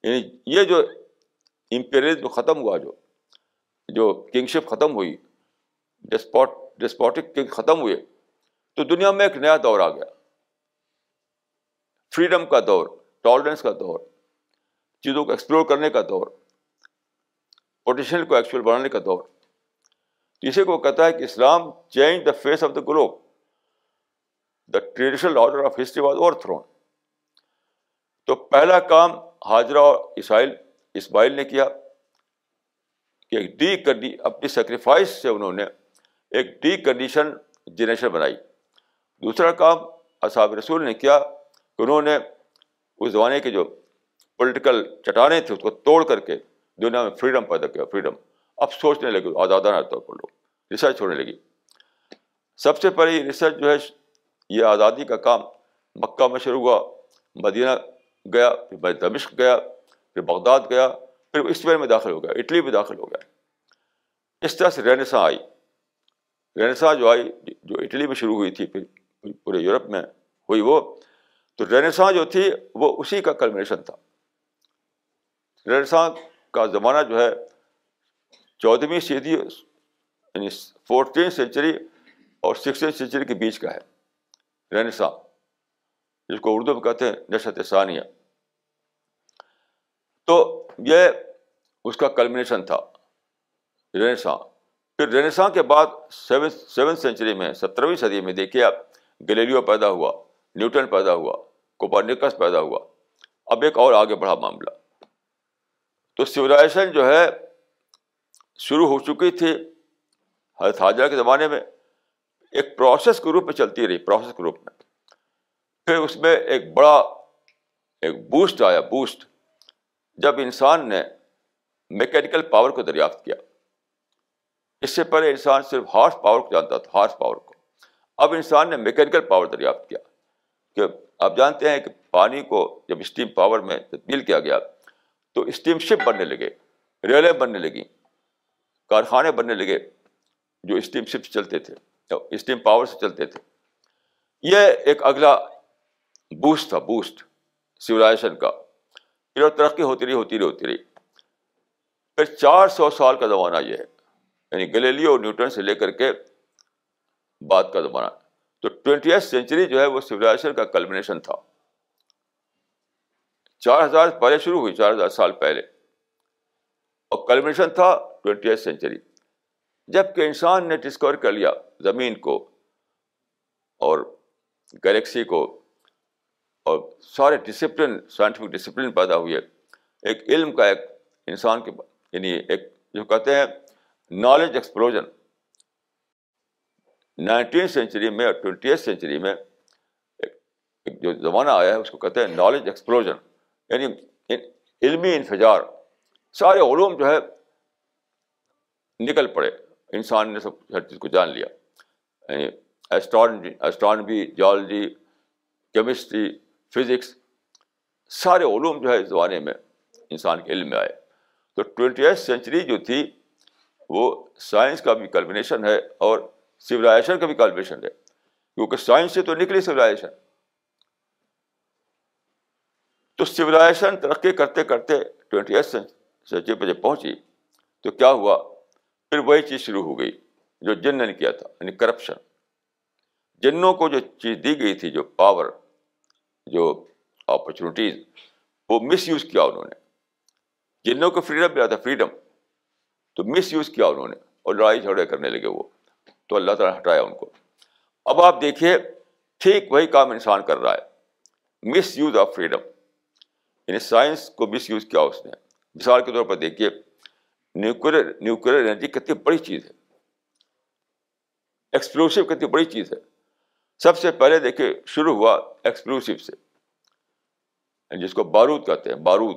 یعنی یہ جو امپیریزم ختم ہوا جو جو کنگشپ ختم ہوئی ڈسپوٹ ڈسپوٹک کنگ ختم ہوئے، تو دنیا میں ایک نیا دور آ گیا۔ فریڈم کا دور ٹالرنس کا دور، چیزوں کو ایکسپلور کرنے کا دور پوٹینشیل کو ایکچوئل بنانے کا دور۔ اسی کو کہتا ہے کہ Islam change the face of the globe the traditional order of history was overthrown تو پہلا کام حاجرہ اور اسرائیل، اسماعیل نے کیا۔ کہ ایک ڈی کنڈی اپنی سیکریفائس سے انہوں نے ایک ڈی کنڈیشن جنریشن بنائی۔ دوسرا کام اصحاب رسول نے کیا کہ انہوں نے اس زمانے کے جو پولیٹیکل چٹانیں تھے اس کو توڑ کر کے دنیا میں فریڈم پیدا کیا فریڈم اب سوچنے لگے، آزادانہ طور پر لوگ۔ ریسرچ ہونے لگی۔ سب سے پہلے ریسرچ جو ہے، یہ آزادی کا کام مکہ میں شروع ہوا، مدینہ گیا، پھر دمشق گیا، پھر بغداد گیا۔ پھر اسپین میں داخل ہو گیا، اٹلی میں داخل ہو گیا۔ اس طرح سے رینساں آئی۔ رینساں جو آئی، جو اٹلی میں شروع ہوئی تھی، پھر پورے یورپ میں ہوئی وہ، تو رینساں جو تھی، وہ اسی کا کلمنیشن تھا۔ رینساں کا زمانہ جو ہے چودہویں صدی یعنی فورٹین سینچری اور سکسٹین سینچری کے بیچ کا ہے۔ رینساں جس کو اردو میں کہتے ہیں نشت ثانیہ۔ تو یہ اس کا کلمنیشن تھا رینساں پھر رینساں کے بعد سیون سیون سینچری میں سترہویں صدی میں دیکھیے آپ گلیریو پیدا ہوا، نیوٹن پیدا ہوا کوپرنیکس پیدا ہوا۔ اب ایک اور آگے بڑھا معاملہ۔ تو سویلائزیشن جو ہے، شروع ہو چکی تھی حضرت حاجہ کے زمانے میں۔ ایک پروسیس کے روپ میں چلتی رہی پروسیس کے روپ میں۔ پھر اس میں ایک بڑا، ایک بوسٹ آیا بوسٹ جب انسان نے میکینیکل پاور کو دریافت کیا، اس سے پہلے انسان صرف ہارس پاور کو جانتا تھا ہارس پاور کو۔ اب انسان نے میکینیکل پاور دریافت کیا کہ آپ جانتے ہیں کہ پانی کو جب اسٹیم پاور میں تبدیل کیا گیا تو اسٹیم شپ بننے لگے، ریلیں بننے لگیں، کارخانے بننے لگے جو اسٹیم شپ چلتے تھے اسٹیم پاور سے چلتے تھے۔ یہ ایک اگلا بوسٹ تھا بوسٹ سویلائزیشن کا۔ پھر ترقی ہوتی رہی ہوتی رہی ہوتی رہی۔ پھر چار سو سال کا زمانہ یہ ہے یعنی گلیلی اور نیوٹن سے لے کر کے بعد کا زمانہ۔ تو ٹوینٹی سینچری جو ہے، وہ سویلائزیشن کا کلمنیشن تھا۔ چار ہزار پہلے شروع ہوئی، چار ہزار سال پہلے۔ اور کلمنیشن تھا ٹوینٹی سینچری جبکہ انسان نے ڈسکور کر لیا زمین کو اور گلیکسی کو اور سارے ڈسپلن سائنٹیفک ڈسپلن پیدا ہوئے ایک علم کا ایک انسان کے یعنی ایک جو کہتے ہیں نالج ایکسپلوژن نائنٹین سینچری میں اور ٹوینٹی سینچری میں ایک جو زمانہ آیا ہے، اس کو کہتے ہیں نالج ایکسپلوژن یعنی علمی انفجار۔ سارے علوم جو ہے نکل پڑے۔ انسان نے سب ہر چیز کو جان لیا۔ یعنی اسٹرانوی جیولوجی کیمسٹری فزکس سارے علوم جو ہے اس زمانے میں انسان کے علم میں آئے تو ٹوینٹی ایتھ سینچری جو تھی وہ سائنس کا بھی کلبنیشن ہے اور سولائزیشن کا بھی کلبنیشن ہے کیونکہ سائنس سے تو نکلی سولائزیشن تو سولائزیشن ترقی کرتے کرتے ٹوینٹی ایتھ سینچری پہ جب پہنچی تو کیا ہوا پھر وہی چیز شروع ہو گئی جو جن نے کیا تھا یعنی کرپشن جنوں کو جو چیز دی گئی تھی جو پاور جو اپرچونیٹیز وہ مس یوز کیا انہوں نے۔ جنوں کو فریڈم ملا تھا فریڈم تو مس یوز کیا انہوں نے اور لڑائی جھگڑے کرنے لگے وہ۔ تو اللہ تعالیٰ ہٹایا ان کو۔ اب آپ دیکھیے، ٹھیک وہی کام انسان کر رہا ہے۔ مس یوز آف فریڈم یعنی سائنس کو مس یوز کیا اس نے۔ مثال کے طور پر دیکھیے نیوکلر نیوکلر انرجی کتنی بڑی چیز ہے۔ ایکسپلوسو کتنی بڑی چیز ہے۔ سب سے پہلے دیکھیے، شروع ہوا ایکسپلوسو سے۔ یعنی جس کو بارود کہتے ہیں، بارود۔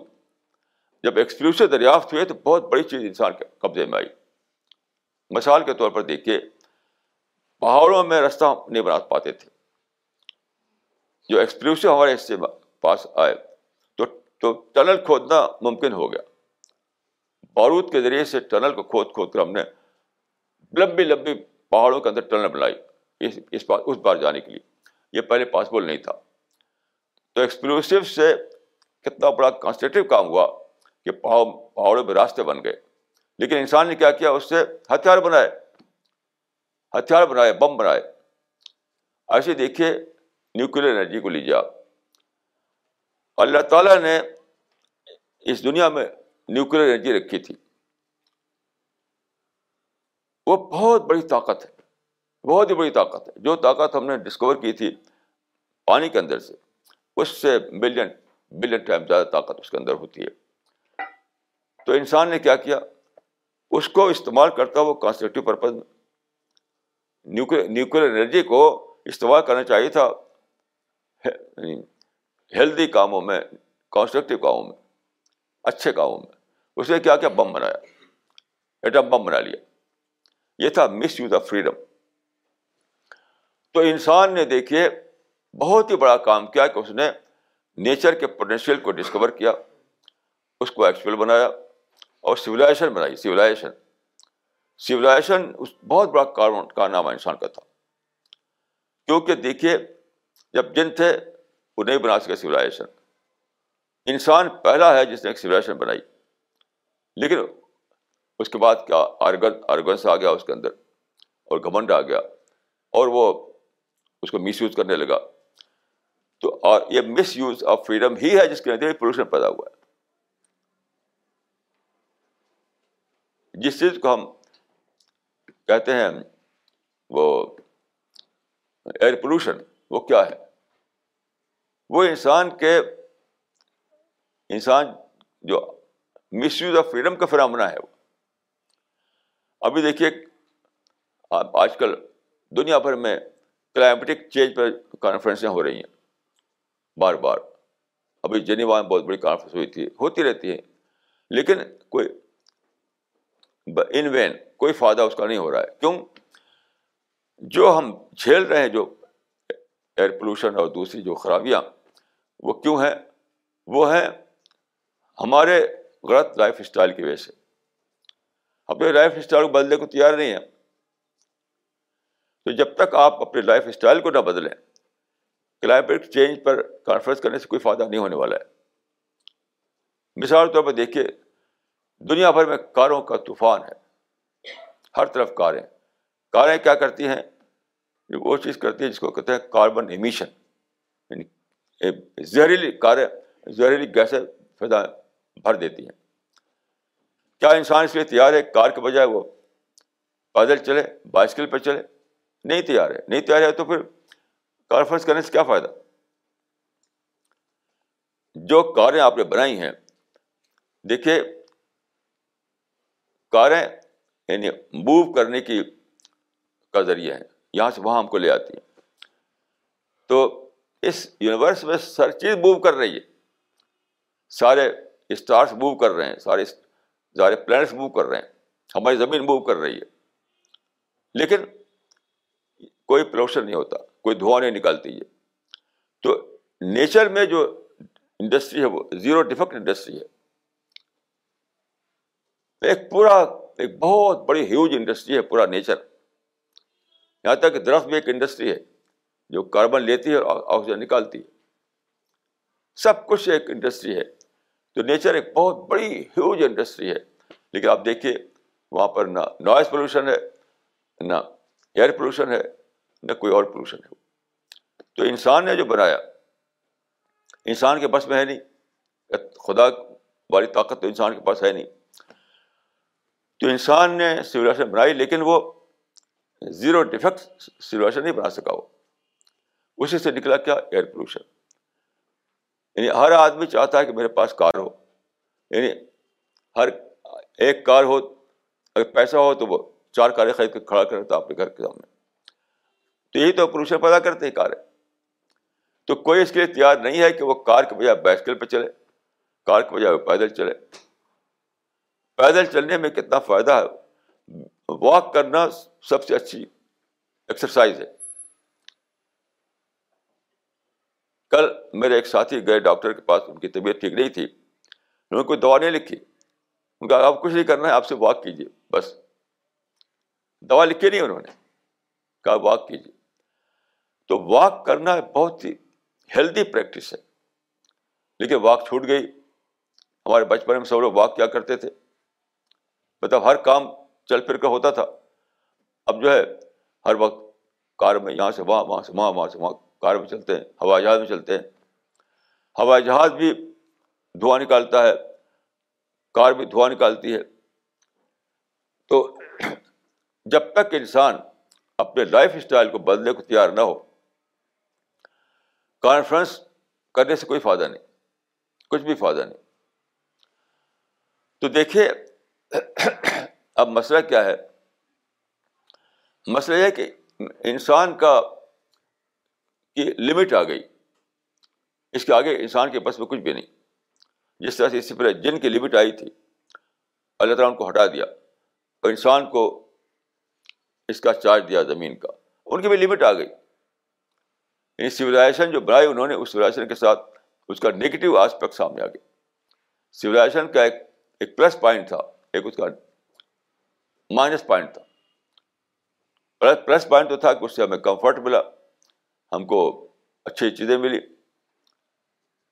جب ایکسکلوسو دریافت ہوئے تو بہت بڑی چیز انسان کے قبضے میں آئی۔ مثال کے طور پر دیکھیے، پہاڑوں میں رستہ نہیں بنا پاتے تھے۔ جو ایکسکلوسو ہمارے حصے پاس آئے، تو تو ٹنل کھودنا ممکن ہو گیا۔ بارود کے ذریعے سے ٹنل کو کھود کھود کر ہم نے لمبی لمبی پہاڑوں کے اندر ٹنل بنائی۔ اس اس بار اس بار جانے کے لیے۔ یہ پہلے پاسبل نہیں تھا۔ تو ایکسکلوسو سے کتنا بڑا کانسٹرکٹیو کام ہوا کہ پہاڑ پہاڑوں میں راستے بن گئے۔ لیکن انسان نے کیا کیا؟ اس سے ہتھیار بنائے۔ ہتھیار بنائے، بم بنائے۔ ایسے دیکھیے نیوکلیر انرجی کو لیجیے آپ۔ اللہ تعالیٰ نے اس دنیا میں نیوکلیر انرجی رکھی تھی۔ وہ بہت بڑی طاقت ہے۔ بہت ہی بڑی طاقت ہے۔ جو طاقت ہم نے ڈسکور کی تھی پانی کے اندر سے، اس سے ملین بلین ٹائم زیادہ طاقت اس کے اندر ہوتی ہے۔ تو انسان نے کیا کیا؟ اس کو استعمال کرتا وہ کانسٹرکٹیو پرپز میں نیوکلیر انرجی کو استعمال کرنا چاہیے تھا۔ ہیلدی کاموں میں کانسٹرکٹیو کاموں میں، اچھے کاموں میں۔ اس نے کیا کیا؟ بم بنایا۔ ایٹم بم بنا لیا۔ یہ تھا مس یوز آف فریڈم تو انسان نے دیکھیے، بہت ہی بڑا کام کیا کہ اس نے نیچر کے پوٹینشیل کو ڈسکور کیا، اس کو ایکچوئل بنایا اور سویلائزیشن بنائی سویلائزیشن سویلائزیشن اس بہت بڑا کارنامہ انسان کا تھا۔ کیونکہ دیکھیے، جب جن تھے، وہ نہیں بنا سکے سویلائزیشن انسان پہلا ہے جس نے ایک سویلائزیشن بنائی۔ لیکن اس کے بعد کیا؟ آرگن آرگنس آ گیا اس کے اندر اور گھمنڈ آ گیا اور وہ اس کو مس یوز کرنے لگا۔ تو اور یہ مس یوز آف فریڈم ہی ہے جس کے اندر پولوشن پیدا ہوا ہے۔ جس چیز کو ہم کہتے ہیں وہ ایئر پولوشن وہ کیا ہے؟ وہ انسان کے انسان جو مس یوز آف فریڈم کا فرامنا ہے وہ۔ ابھی دیکھیے، آج کل دنیا بھر میں کلائمیٹک چینج پر کانفرنسیں ہو رہی ہیں۔ بار بار۔ ابھی جنیوا میں بہت بڑی کانفرنس ہوئی تھی، ہوتی رہتی ہے لیکن کوئی ان وین کوئی فائدہ اس کا نہیں ہو رہا ہے۔ کیوں؟ جو ہم جھیل رہے ہیں، جو ایئر پولوشن اور دوسری جو خرابیاں، وہ کیوں ہیں؟ وہ ہیں ہمارے غلط لائف اسٹائل کی وجہ سے۔ اپنے لائف اسٹائل کو بدلنے کو تیار نہیں ہیں۔ تو جب تک آپ اپنے لائف اسٹائل کو نہ بدلیں کلائمیٹ چینج پر کانفرنس کرنے سے کوئی فائدہ نہیں ہونے والا ہے۔ مثال طور پر دیکھیے، دنیا بھر میں کاروں کا طوفان ہے۔ ہر طرف کاریں۔ کاریں کیا کرتی ہیں؟ وہ چیز کرتی ہے جس کو کہتے ہیں کاربن ایمیشن یعنی زہریلی کاریں، زہریلی گیسیں فضا بھر دیتی ہیں۔ کیا انسان اس لیے تیار ہے؟ کار کے بجائے وہ پیدل چلے، بائسکل پہ چلے۔ نہیں تیار ہے، نہیں تیار ہے تو پھر کانفرنس کرنے سے کیا فائدہ؟ جو کاریں آپ نے بنائی ہیں، دیکھیے، کاریں یعنی موو کرنے کی کا ذریعہ ہے، یہاں سے وہاں ہم کو لے آتی ہیں۔ تو اس یونیورس میں ہر چیز موو کر رہی ہے۔ سارے اسٹارس موو کر رہے ہیں، سارے سارے پلانٹس موو کر رہے ہیں۔ ہماری زمین موو کر رہی ہے۔ لیکن کوئی پولوشن نہیں ہوتا، کوئی دھواں نہیں نکالتی ہے تو نیچر میں جو انڈسٹری ہے وہ زیرو ڈیفیکٹ انڈسٹری ہے۔ ایک پورا، ایک بہت بڑی ہیوج انڈسٹری ہے پورا نیچر۔ یہاں تک کہ درخت بھی ایک انڈسٹری ہے جو کاربن لیتی ہے اور آکسیجن نکالتی ہے۔ سب کچھ ایک انڈسٹری ہے۔ تو نیچر ایک بہت بڑی ہیوج انڈسٹری ہے۔ لیکن آپ دیکھیے، وہاں پر نہ نوائز پولوشن ہے، نہ ایئر پولوشن ہے۔ نہ کوئی اور پولوشن ہے۔ تو انسان نے جو بنایا، انسان کے بس میں ہے نہیں۔ خدا والی طاقت تو انسان کے پاس ہے نہیں۔ تو انسان نے سولیشن بنائی، لیکن وہ زیرو ڈیفیکٹ سولیشن نہیں بنا سکا۔ وہ اسی سے نکلا کیا؟ ایئر پولوشن یعنی ہر آدمی چاہتا ہے کہ میرے پاس کار ہو۔ یعنی ہر ایک کار ہو، اگر پیسہ ہو تو وہ چار کاریں خرید کے کھڑا کرتا اپنے گھر کے سامنے۔ تو یہی تو پولوشن پیدا کرتے ہیں کاریں۔ تو کوئی اس کے لیے تیار نہیں ہے کہ وہ کار کے بجائے بائسکل پہ چلے، کار کے بجائے وہ پیدل چلے۔ پیدل چلنے میں کتنا فائدہ ہے؟ واک کرنا سب سے اچھی ایکسرسائز ہے۔ کل میرے ایک ساتھی گئے ڈاکٹر کے پاس، ان کی طبیعت ٹھیک نہیں تھی۔ انہوں نے کوئی دوا نہیں لکھی۔ ان کا آپ کچھ نہیں کرنا ہے، آپ سے واک کیجیے بس۔ دوا لکھی نہیں انہوں نے۔ کہا، واک کیجیے تو واک کرنا بہت ہی ہیلدی پریکٹس ہے۔ لیکن واک چھوٹ گئی۔ ہمارے بچپن میں سب لوگ واک کیا کرتے تھے۔ مطلب ہر کام چل پھر کر ہوتا تھا۔ اب جو ہے ہر وقت کار میں یہاں سے وہاں وہاں سے وہاں وہاں سے وہاں کار میں چلتے ہیں، ہوائی جہاز میں چلتے ہیں۔ ہوائی جہاز بھی دھواں نکالتا ہے، کار بھی دھواں نکالتی ہے۔ تو جب تک انسان اپنے لائف اسٹائل کو بدلنے کو تیار نہ ہو کانفرنس کرنے سے کوئی فائدہ نہیں، کچھ بھی فائدہ نہیں۔ تو دیکھیے، اب مسئلہ کیا ہے؟ مسئلہ یہ کہ انسان کا کی لمٹ آ گئی۔ اس کے آگے انسان کے بس میں کچھ بھی نہیں۔ جس طرح سے اس سے پہلے جن کی لمٹ آئی تھی، اللہ تعالیٰ ان کو ہٹا دیا اور انسان کو اس کا چارج دیا زمین کا۔ ان کی بھی لمٹ آ گئی۔ یعنی سویلائزیشن جو بنائی انہوں نے، اس سویلائزیشن کے ساتھ اس کا نگیٹو آسپیکٹ سامنے آ گیا۔ سویلائزیشن کا ایک ایک پلس پوائنٹ تھا، ایک اس کا مائنس پوائنٹ تھا۔ پلس پوائنٹ تو تھا کہ اس سے ہمیں کمفرٹ ملا، ہم کو اچھی چیزیں ملی۔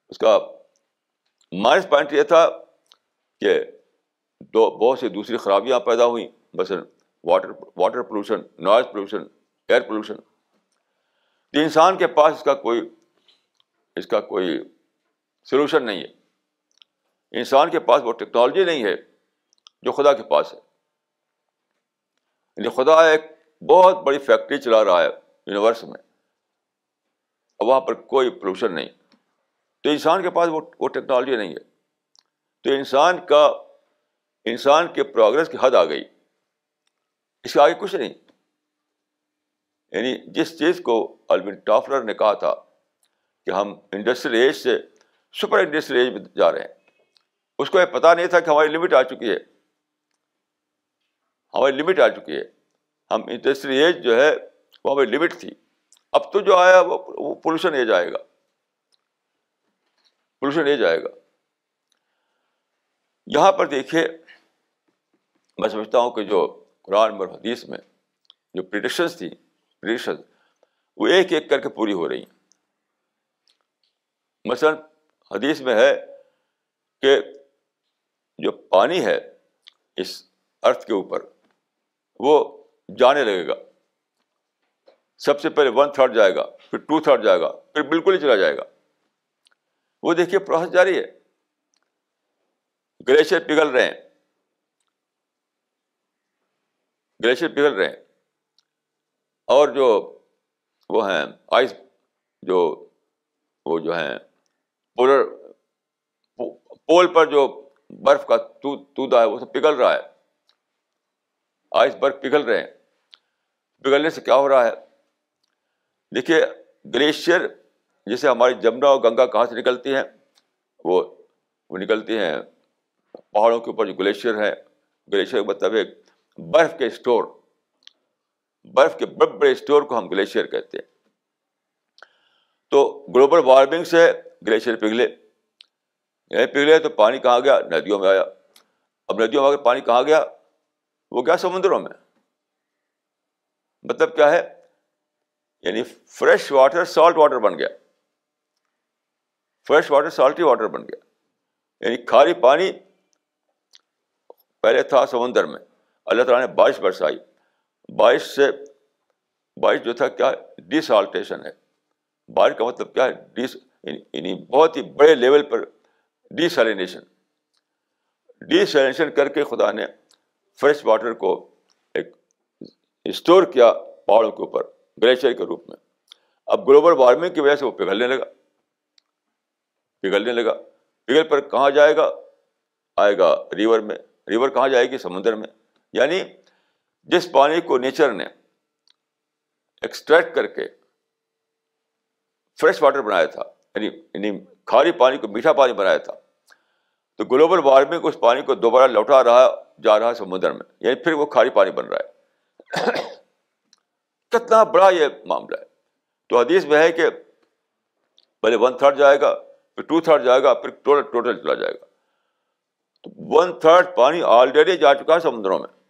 اس کا مائنس پوائنٹ یہ تھا کہ دو، بہت سی دوسری خرابیاں پیدا ہوئیں، مثلاً water water pollution noise pollution air pollution انسان کے پاس اس کا کوئی اس کا کوئی سلوشن نہیں ہے۔ انسان کے پاس وہ ٹیکنالوجی نہیں ہے جو خدا کے پاس ہے۔ یعنی خدا ایک بہت بڑی فیکٹری چلا رہا ہے یونیورس میں۔ وہاں پر کوئی پولوشن نہیں۔ تو انسان کے پاس وہ وہ ٹیکنالوجی نہیں ہے۔ تو انسان کا انسان کے پروگرس کی حد آ گئی۔ اس کے آگے کچھ نہیں۔ یعنی جس چیز کو البن ٹافلر نے کہا تھا کہ ہم انڈسٹریل ایج سے سپر انڈسٹریل ایج میں جا رہے ہیں، اس کو یہ پتہ نہیں تھا کہ ہماری لمٹ آ چکی ہے۔ ہماری لمٹ آ چکی ہے۔ ہم انڈسٹریل ایج جو ہے، وہ ہماری لمٹ تھی۔ اب تو جو آیا، وہ پولوشن ایج آئے گا۔ پولوشن ایج آئے گا۔ یہاں پر دیکھیے، میں سمجھتا ہوں کہ جو قرآن اور حدیث میں جو پریڈکشنس تھیں پریڈکشن وہ ایک ایک کر کے پوری ہو رہی ہیں۔ مثلاً حدیث میں ہے کہ جو پانی ہے اس ارتھ کے اوپر، وہ جانے لگے گا۔ سب سے پہلے ون تھرڈ جائے گا، پھر ٹو تھرڈ جائے گا، پھر بالکل ہی چلا جائے گا۔ وہ دیکھیے پروسیس جاری ہے۔ گلیشیئر پگھل رہے ہیں۔ گلیشیئر پگھل رہے ہیں۔ اور جو وہ ہیں، آئس جو وہ جو ہیں، پولر پول پر جو برف کا تودا ہے، وہ سب پگھل رہا ہے۔ آئس برف پگھل رہے ہیں۔ پگھلنے سے کیا ہو رہا ہے؟ دیکھیے گلیشیئر جیسے ہماری جمنا اور گنگا کہاں سے نکلتی ہیں؟ وہ وہ نکلتی ہیں پہاڑوں کے اوپر جو گلیشیئر ہے۔ گلیشیئر کا مطلب ایک برف کے اسٹور۔ برف کے بڑے بڑے اسٹور کو ہم گلیشیئر کہتے ہیں۔ تو گلوبل وارمنگ سے گلیشیئر پگھلے۔ یہیں پگھلے تو پانی کہاں گیا؟ ندیوں میں آیا۔ اب ندیوں میں آ کے پانی کہاں گیا؟ وہ گیا سمندروں میں۔ مطلب کیا ہے؟ یعنی فریش واٹر، سالٹ واٹر بن گیا۔ فریش واٹر، سالٹی واٹر بن گیا۔ یعنی کھاری پانی پہلے تھا سمندر میں۔ اللہ تعالیٰ نے بارش برسائی۔ بارش سے بارش جو تھا کیا ڈی سالٹیشن ہے۔ بارش کا مطلب کیا ہے؟ ڈی یعنی-, یعنی بہت ہی بڑے لیول پر ڈی سیلینیشن ڈی کر کے خدا نے فریش واٹر کو ایک اسٹور کیا پہاڑوں کے اوپر گلیشیئر کے روپ میں۔ اب گلوبل وارمنگ کی وجہ سے وہ پگھلنے لگا۔ پگھلنے لگا۔ پگھل پر کہاں جائے گا؟ آئے گا ریور میں۔ ریور کہاں جائے گی؟ سمندر میں۔ یعنی جس پانی کو نیچر نے ایکسٹریکٹ کر کے فریش واٹر بنایا تھا یعنی یعنی کھاری پانی کو، میٹھا پانی بنایا تھا۔ تو گلوبل وارمنگ اس پانی کو دوبارہ لوٹا رہا، جا رہا ہے سمندر میں یعنی پھر وہ کھاری پانی بن رہا ہے۔ کتنا بڑا یہ معاملہ ہے۔ تو حدیث میں ہے کہ پہلے ون تھرڈ جائے گا، پھر ٹو تھرڈ جائے گا، پھر ٹوٹل ٹوٹل چلا جائے گا۔ تو ون تھرڈ پانی آلریڈی جا چکا ہے سمندروں میں۔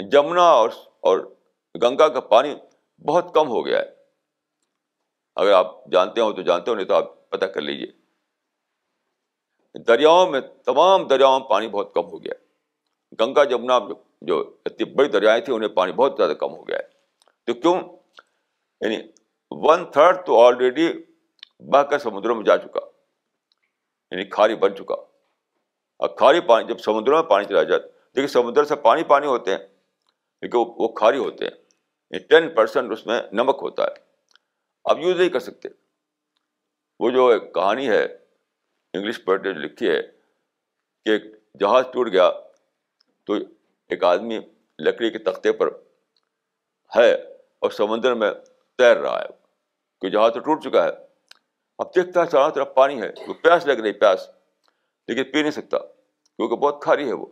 جمنا اور اور گنگا کا پانی بہت کم ہو گیا ہے۔ اگر آپ جانتے ہو تو جانتے ہو نہیں تو آپ پتہ کر لیجیے دریاؤں میں تمام دریاؤں میں پانی بہت کم ہو گیا ہے۔ گنگا، جمنا جو اتنی بڑی دریائیں تھیں، انہیں پانی بہت زیادہ کم ہو گیا ہے۔ تو کیوں؟ یعنی ون تھرڈ تو آلریڈی بہ کر سمندروں میں جا چکا۔ یعنی کھاری بن چکا۔ اور کھاری پانی، جب سمندروں میں پانی چلا جاتا دیکھیے سمندر سے پانی پانی ہوتے ہیں۔ لیکن وہ کھاری ہوتے ہیں۔ ٹین پرسینٹ اس میں نمک ہوتا ہے۔ آپ یوز نہیں کر سکتے۔ وہ جو ایک کہانی ہے انگلش پوئٹ نے لکھی ہے کہ ایک جہاز ٹوٹ گیا تو ایک آدمی لکڑی کے تختے پر ہے اور سمندر میں تیر رہا ہے۔ کہ جہاز تو ٹوٹ چکا ہے۔ اب دیکھتا ہے چاروں طرف پانی ہے۔ وہ پیاس لگ رہی پیاس۔ لیکن پی نہیں سکتا، کیونکہ بہت کھاری ہے وہ۔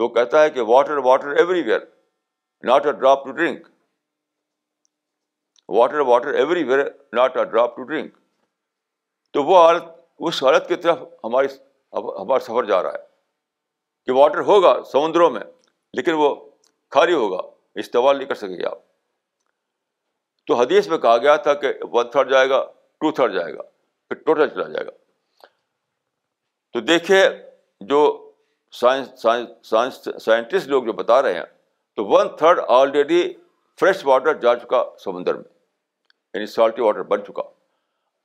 تو کہتا ہے کہ water water everywhere not a drop to drink water water everywhere not a drop to drink تو وہ حالت، اس حالت کی طرف ہماری ہمارا سفر جا رہا ہے کہ واٹر ہوگا سمندروں میں، لیکن وہ کھاری ہوگا، استعمال نہیں کر سکیں گے آپ۔ تو حدیث میں کہا گیا تھا کہ ون تھرڈ جائے گا ٹو تھرڈ جائے گا، پھر ٹوٹل چلا جائے گا۔ تو دیکھیے جو سائنس سائنس سائنٹسٹ لوگ جو بتا رہے ہیں، تو one third already fresh water جا چکا سمندر میں یعنی سالٹی واٹر بن چکا۔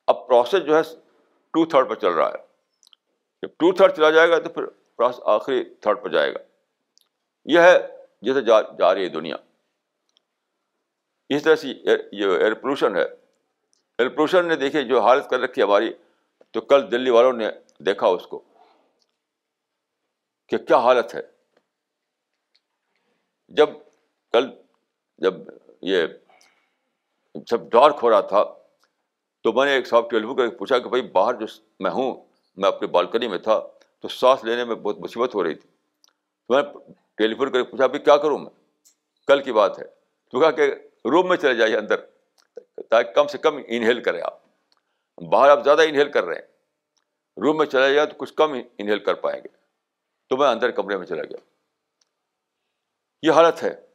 اب پروسیس جو ہے ٹو تھرڈ پر چل رہا ہے۔ جب ٹو تھرڈ چلا جائے گا تو پھر پروسیس آخری تھرڈ پر جائے گا۔ یہ ہے جیسے جا جا رہی ہے دنیا۔ اس طرح سے یہ ایئر پولوشن ہے۔ ایئر پولوشن نے دیکھے جو حالت کر رکھی ہماری، تو کل دلی والوں نے دیکھا اس کو۔ کہ کیا حالت ہے۔ جب کل جب یہ سب ڈارک ہو رہا تھا تو میں نے ایک صاحب ٹیلیفون کر کے پوچھا کہ بھائی باہر جو میں ہوں، میں اپنے بالکنی میں تھا تو سانس لینے میں بہت مصیبت ہو رہی تھی۔ تو میں نے ٹیلیفون کر کے پوچھا بھائی کیا کروں میں؟ کل کی بات ہے۔ تو کہا کہ روم میں چلے جائیے اندر، تاکہ کم سے کم انہیل کریں آپ۔ باہر آپ زیادہ انہیل کر رہے ہیں۔ روم میں چلا جائے تو کچھ کم انہیل کر پائیں گے۔ تو میں اندر کمرے میں چلا گیا۔ یہ حالت ہے۔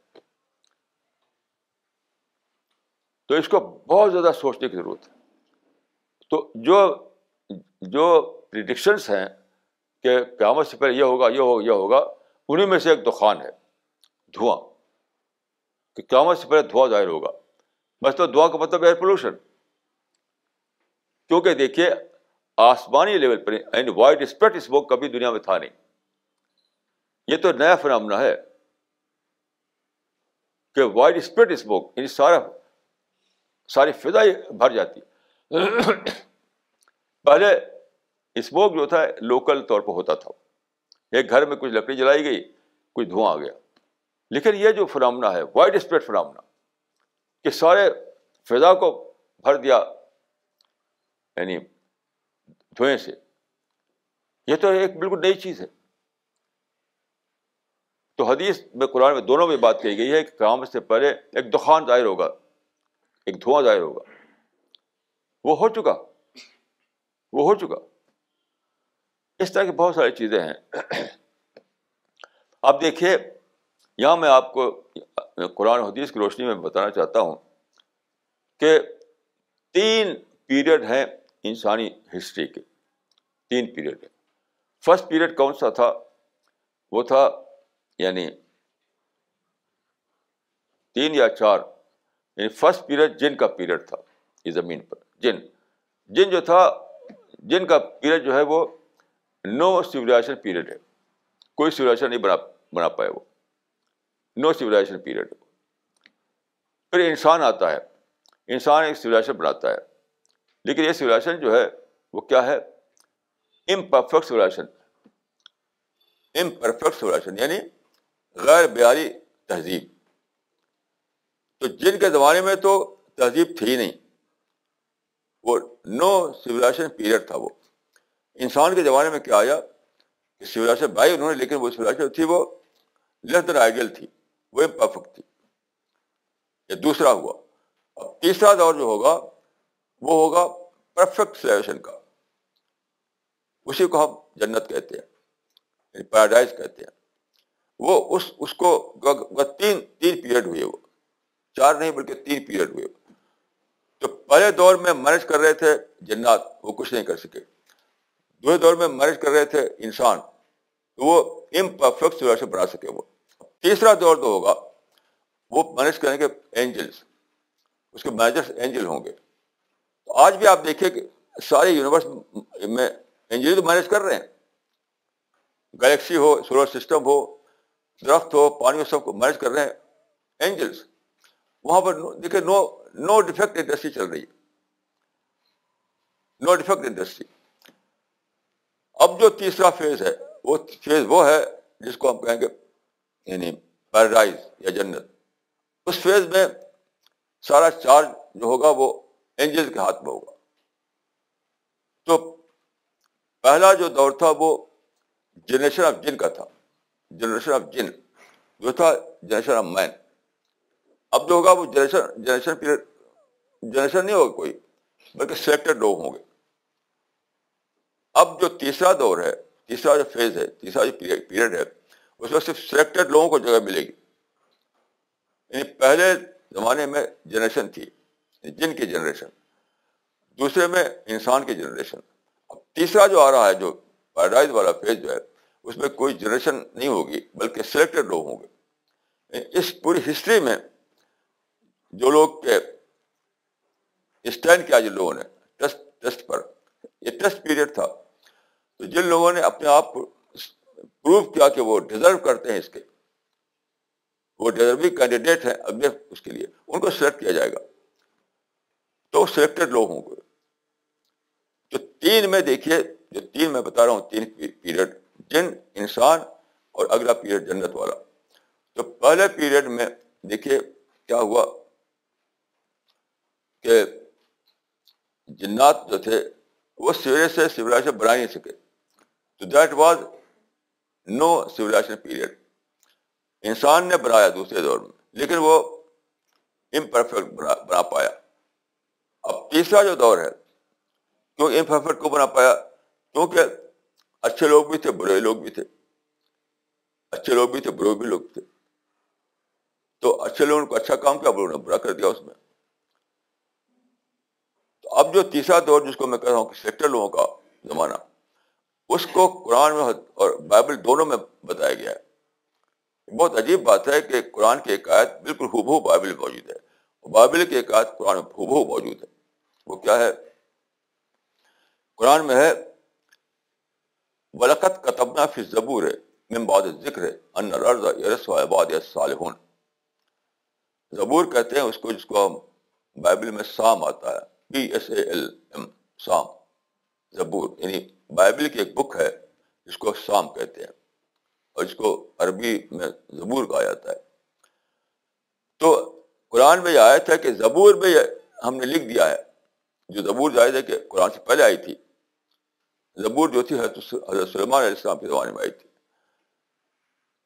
تو اس کو بہت زیادہ سوچنے کی ضرورت ہے۔ تو جو جو پریڈکشنس ہیں کہ قیامت سے پہلے یہ ہوگا یہ ہوگا یہ ہوگا انہیں میں سے ایک دخان ہے، دھواں۔ کہ قیامت سے پہلے دھواں ظاہر ہوگا۔ بس تو دعا کا مطلب ایئر پولوشن کیونکہ دیکھیے، آسمانی لیول پر یعنی وائڈ اسپریڈ اسموک کبھی دنیا میں تھا نہیں۔ یہ تو نیا فنامنا ہے کہ وائڈ اسپریڈ اسموک یعنی سارا، ساری فضا بھر جاتی پہلے اسموک جو تھا لوکل طور پہ ہوتا تھا۔ ایک گھر میں کچھ لکڑی جلائی گئی، کچھ دھواں آ گیا۔ لیکن یہ جو فنامنا ہے وائڈ اسپریڈ فنامنا، کہ سارے فضا کو بھر دیا یعنی دھوئیں سے۔ یہ تو ایک بالکل نئی چیز ہے۔ تو حدیث میں قرآن میں دونوں میں بات کہی گئی ہے کہ قیامت سے پہلے ایک دخان ظاہر ہوگا، ایک دھواں ظاہر ہوگا۔ وہ ہو چکا، وہ ہو چکا۔ اس طرح کی بہت ساری چیزیں ہیں۔ اب دیکھیے، یہاں میں آپ کو قرآن حدیث کی روشنی میں بتانا چاہتا ہوں کہ تین پیریڈ ہیں انسانی ہسٹری کے۔ تین پیریڈ۔ ہیں فرسٹ پیریڈ کون سا تھا؟ وہ تھا یعنی تین یا چار یعنی فرسٹ پیریڈ جن کا پیریڈ تھا یہ زمین پر، جن جن جو تھا، جن کا پیریڈ جو ہے وہ نو سولیزیشن پیریڈ ہے، کوئی سولیزیشن نہیں بنا بنا پائے وہ نو سولیزیشن پیریڈ پھر انسان آتا ہے، انسان ایک سولیزیشن بناتا ہے، لیکن یہ سولیزیشن جو ہے وہ کیا ہے؟ امپرفیکٹ سولیزیشن امپرفیکٹ سولیزیشن یعنی غیر بیاری تہذیب۔ تو جن کے زمانے میں تو تہذیب تھی نہیں، وہ نو سولیزیشن پیریڈ تھا وہ۔ انسان کے زمانے میں کیا آیا کہ سولیزیشن بھائی انہوں نے، لیکن وہ سولیزیشن تھی وہ لیس دین آئیڈیل تھی، وہ پرفیکٹ تھی۔ یہ دوسرا ہوا۔ اب تیسرا دور جو ہوگا، وہ ہوگا پرفیکٹ سلیوشن کا۔ اسی کو ہم جنت کہتے ہیں یعنی پیراڈائز کہتے ہیں۔ وہ اس اس کو تین تین پیریڈ ہوئے وہ۔ چار نہیں بلکہ تین پیریڈ ہوئے تو پہلے دور میں مینج کر رہے تھے جنات، وہ کچھ نہیں کر سکے۔ دوسرے دور میں مینج کر رہے تھے انسان، تو وہ امپرفیکٹ سلیوشن بنا سکے وہ۔ تیسرا دور تو ہوگا، وہ مینج کریں گے اینجلس اس کے مینیجر اینجل ہوں گے۔ تو آج بھی آپ دیکھیں کہ سارے یونیورس میں اینجل تو مینیج کر رہے ہیں۔ گلیکسی ہو سولر سسٹم ہو درخت ہو، پانی ہو، سب کو مینیج کر رہے ہیں اینجلس وہاں پر دیکھیں، نو نو ڈیفیکٹ انڈسٹری چل رہی ہے۔ نو ڈیفیکٹ انڈسٹری اب جو تیسرا فیز ہے، وہ فیز وہ ہے جس کو ہم کہیں گے یعنی پیراڈائز یا جنت۔ اس فیز میں سارا چارج جو ہوگا، وہ اینجل کے ہاتھ میں ہوگا۔ تو پہلا جو دور تھا، وہ جنریشن آف جن کا تھا۔ جنریشن آف جن، جو تھا جنریشن آف مین۔ اب جو ہوگا وہ جنریشن جنریشن پیریڈ، جنریشن نہیں ہوگا کوئی، بلکہ سلیکٹڈ لوگ ہوں گے۔ اب جو تیسرا دور ہے، تیسرا جو فیز ہے، تیسرا جو پیریڈ ہے، اس میں صرف سلیکٹڈ لوگوں کو جگہ ملے گی۔ یعنی پہلے زمانے میں جنریشن تھی یعنی جن کی جنریشن۔ دوسرے میں انسان کی جنریشن۔ اب تیسرا جو آ رہا ہے، جو پیراڈائز والا فیز جو ہے اس میں کوئی جنریشن نہیں ہوگی، بلکہ سلیکٹڈ لوگ ہوں گے۔ اس پوری ہسٹری میں جو لوگ کے اسٹینڈ کیا جن لوگوں نے ٹیسٹ ٹیسٹ پر، یہ ٹیسٹ پیریڈ تھا۔ تو جن لوگوں نے اپنے آپ کو پروو کیا کہ وہ ڈیزرو کرتے ہیں اس کے، وہ ڈیزرو کینڈیڈیٹ ہیں اگلے اس کے لیے، ان کو سلیکٹ کیا جائے گا۔ تو سلیکٹڈ لوگ ہوں گے۔ تو تین میں دیکھیے، جو تین میں بتا رہا ہوں، تین پیریڈ جن انسان اور اگلا پیریڈ جنت والا۔ تو پہلے پیریڈ میں دیکھیے کیا ہوا کہ جنات جو تھے وہ سویرے سے سولاشن بنا نہیں سکے۔ تو that was no solution period انسان نے بنایا دوسرے دور میں، لیکن وہ امپرفیکٹ بنا پایا۔ اب تیسرا جو دور ہے، کیوں امپرفیکٹ کو بنا پایا؟ کیونکہ اچھے لوگ بھی تھے، برے لوگ بھی تھے۔ اچھے لوگ بھی تھے، برے بھی لوگ تھے۔ تو اچھے لوگوں کو اچھا کام کیا نے برا کر دیا اس میں۔ تو اب جو تیسرا دور جس کو میں کہہ رہا ہوں کہ سیکٹر لوگوں کا زمانہ، اس کو قرآن میں اور بائبل دونوں میں بتایا گیا ہے۔ بہت عجیب بات ہے کہ قرآن کی ایک آیت بالکل حبو بائبل موجود ہے۔ بائبل کی ایک آیت قرآن میں حبو موجود ہے۔ وہ کیا ہے؟ قرآن میں ہے ولقت کتبنا فی زبور ہے ممباد ذکر ہے ان یرس و عباد صالحون زبور کہتے ہیں اس کو جس کو ہم بائبل میں سام آتا ہے۔ B S A L M psalm. زبور یعنی بائبل کی ایک بک ہے جس کو سام کہتے ہیں اور اس کو عربی میں زبور کہا جاتا ہے۔ تو قرآن میں یہ آیا تھا کہ زبور میں ہم نے لکھ دیا ہے۔ جو زبور جائز ہے کہ قرآن سے پہلے آئی تھی۔ زبور جو تھی حضرت سلمان علیہ السلام کے زمانے میں آئی تھی۔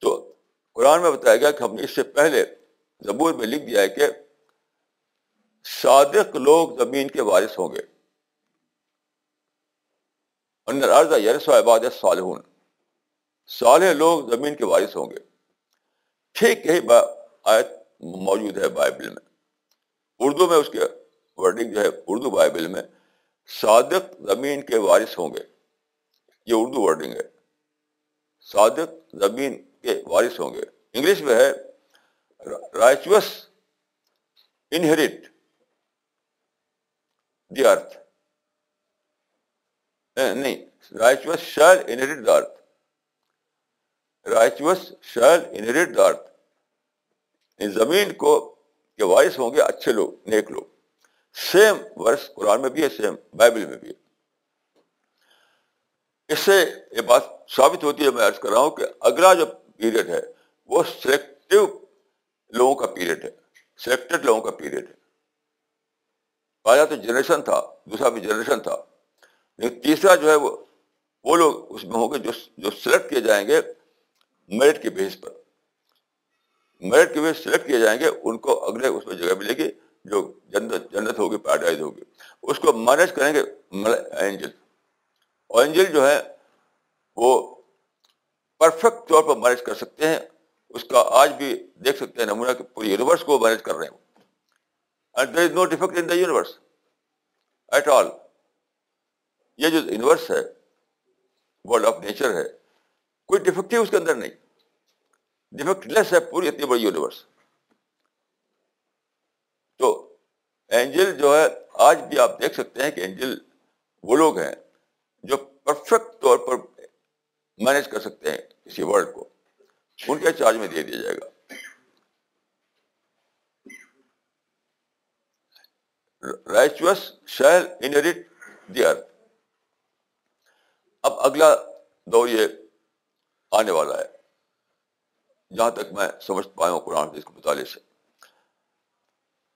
تو قرآن میں بتایا گیا کہ ہم نے اس سے پہلے زبور میں لکھ دیا ہے کہ صادق لوگ زمین کے وارث ہوں گے۔ یرس عباد صالحون صالح لوگ زمین کے وارث ہوں گے۔ ٹھیک یہی آیت موجود ہے بائبل میں۔ اردو میں اس کے ورڈنگ جو ہے اردو بائبل میں، صادق زمین کے وارث ہوں گے۔ یہ اردو ورڈنگ ہے۔ صادق زمین کے وارث ہوں گے۔ انگلش میں ہے رائچوس انہیریٹ دی ارتھ۔ نہیں، righteous shall inherit the earth. Righteous shall inherit the earth. یعنی زمین کو کے وارث ہوں گے اچھے لوگ، نیک لوگ۔ سیم ورس قرآن میں بھی ہے، سیم بائبل میں بھی ہے۔ اس سے یہ بات ثابت ہوتی ہے، میں عرض کر رہا ہوں کہ اگلا جو پیریڈ ہے، وہ سلیکٹو لوگوں کا پیریڈ ہے۔ سلیکٹڈ لوگوں کا پیریڈ ہے۔ پہلا تو جنریشن تھا، دوسرا بھی جنریشن تھا۔ لیکن تیسرا جو ہے، وہ وہ لوگ اس میں ہوں گے جو جو سلیکٹ کیے جائیں گے میرٹ کے بیس پر۔ میرٹ کے بیس سلیکٹ کیے جائیں گے، ان کو اگلے اس میں جگہ ملے گی جو جنت جنت ہوگی پیراڈائز ہوگی۔ اس کو مینیج کریں گے اینجل اور اینجل جو ہے وہ پرفیکٹ طور پر مینیج کر سکتے ہیں۔ اس کا آج بھی دیکھ سکتے ہیں نمونہ کہ پورے یونیورس کو مینیج کر رہے ہیں۔ And there is no defect in the universe at all یہ جو یونیورس ہے ورلڈ آف نیچر ہے، کوئی ڈیفیکٹو اس کے اندر نہیں۔ ڈیفیکٹ لیس ہے پوری اتنی بڑی یونیورس تو اینجل جو ہے، آج بھی آپ دیکھ سکتے ہیں کہ اینجل وہ لوگ ہیں پرفیکٹ طور پر مینج کر سکتے ہیں کسی ورلڈ کو۔ ان کے چارج میں دے دیا جائے گا۔ رائچوس شہر انہیریٹ دی ارتھ اب اگلا دور یہ آنے والا ہے۔ جہاں تک میں سمجھ پایا ہوں قرآن کے مطالعے سے۔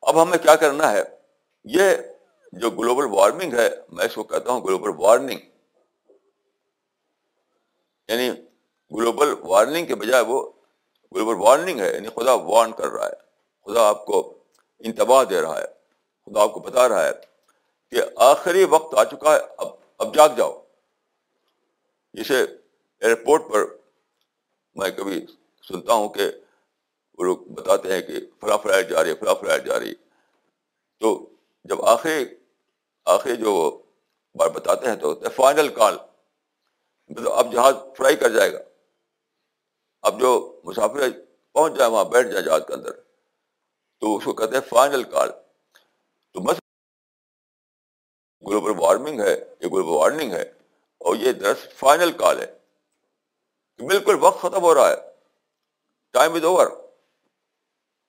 اب ہمیں کیا کرنا ہے؟ یہ جو گلوبل وارمنگ ہے، میں اس کو کہتا ہوں گلوبل وارننگ یعنی گلوبل وارننگ کے بجائے وہ گلوبل وارننگ ہے یعنی خدا وارن کر رہا ہے۔ خدا آپ کو انتباہ دے رہا ہے، خدا آپ کو بتا رہا ہے کہ آخری وقت آ چکا ہے، اب اب جاگ جاؤ۔ جسے ایئرپورٹ پر میں کبھی سنتا ہوں کہ وہ لوگ بتاتے ہیں کہ فلاں فلائٹ جا رہی ہے، فلاں فلائٹ جا رہی تو جب آخری آخری جو بار بتاتے ہیں تو فائنل کال۔ مطلب اب جہاز فرائی کر جائے گا۔ اب جو مسافر پہنچ جائے وہاں بیٹھ جائے جہاز کے اندر۔ تو اس کو کہتے ہیں فائنل کال۔ تو بس گلوبل وارمنگ ہے، یہ گلوبل وارمنگ ہے اور یہ درس فائنل کال ہے۔ بالکل وقت ختم ہو رہا ہے۔ ٹائم از اوور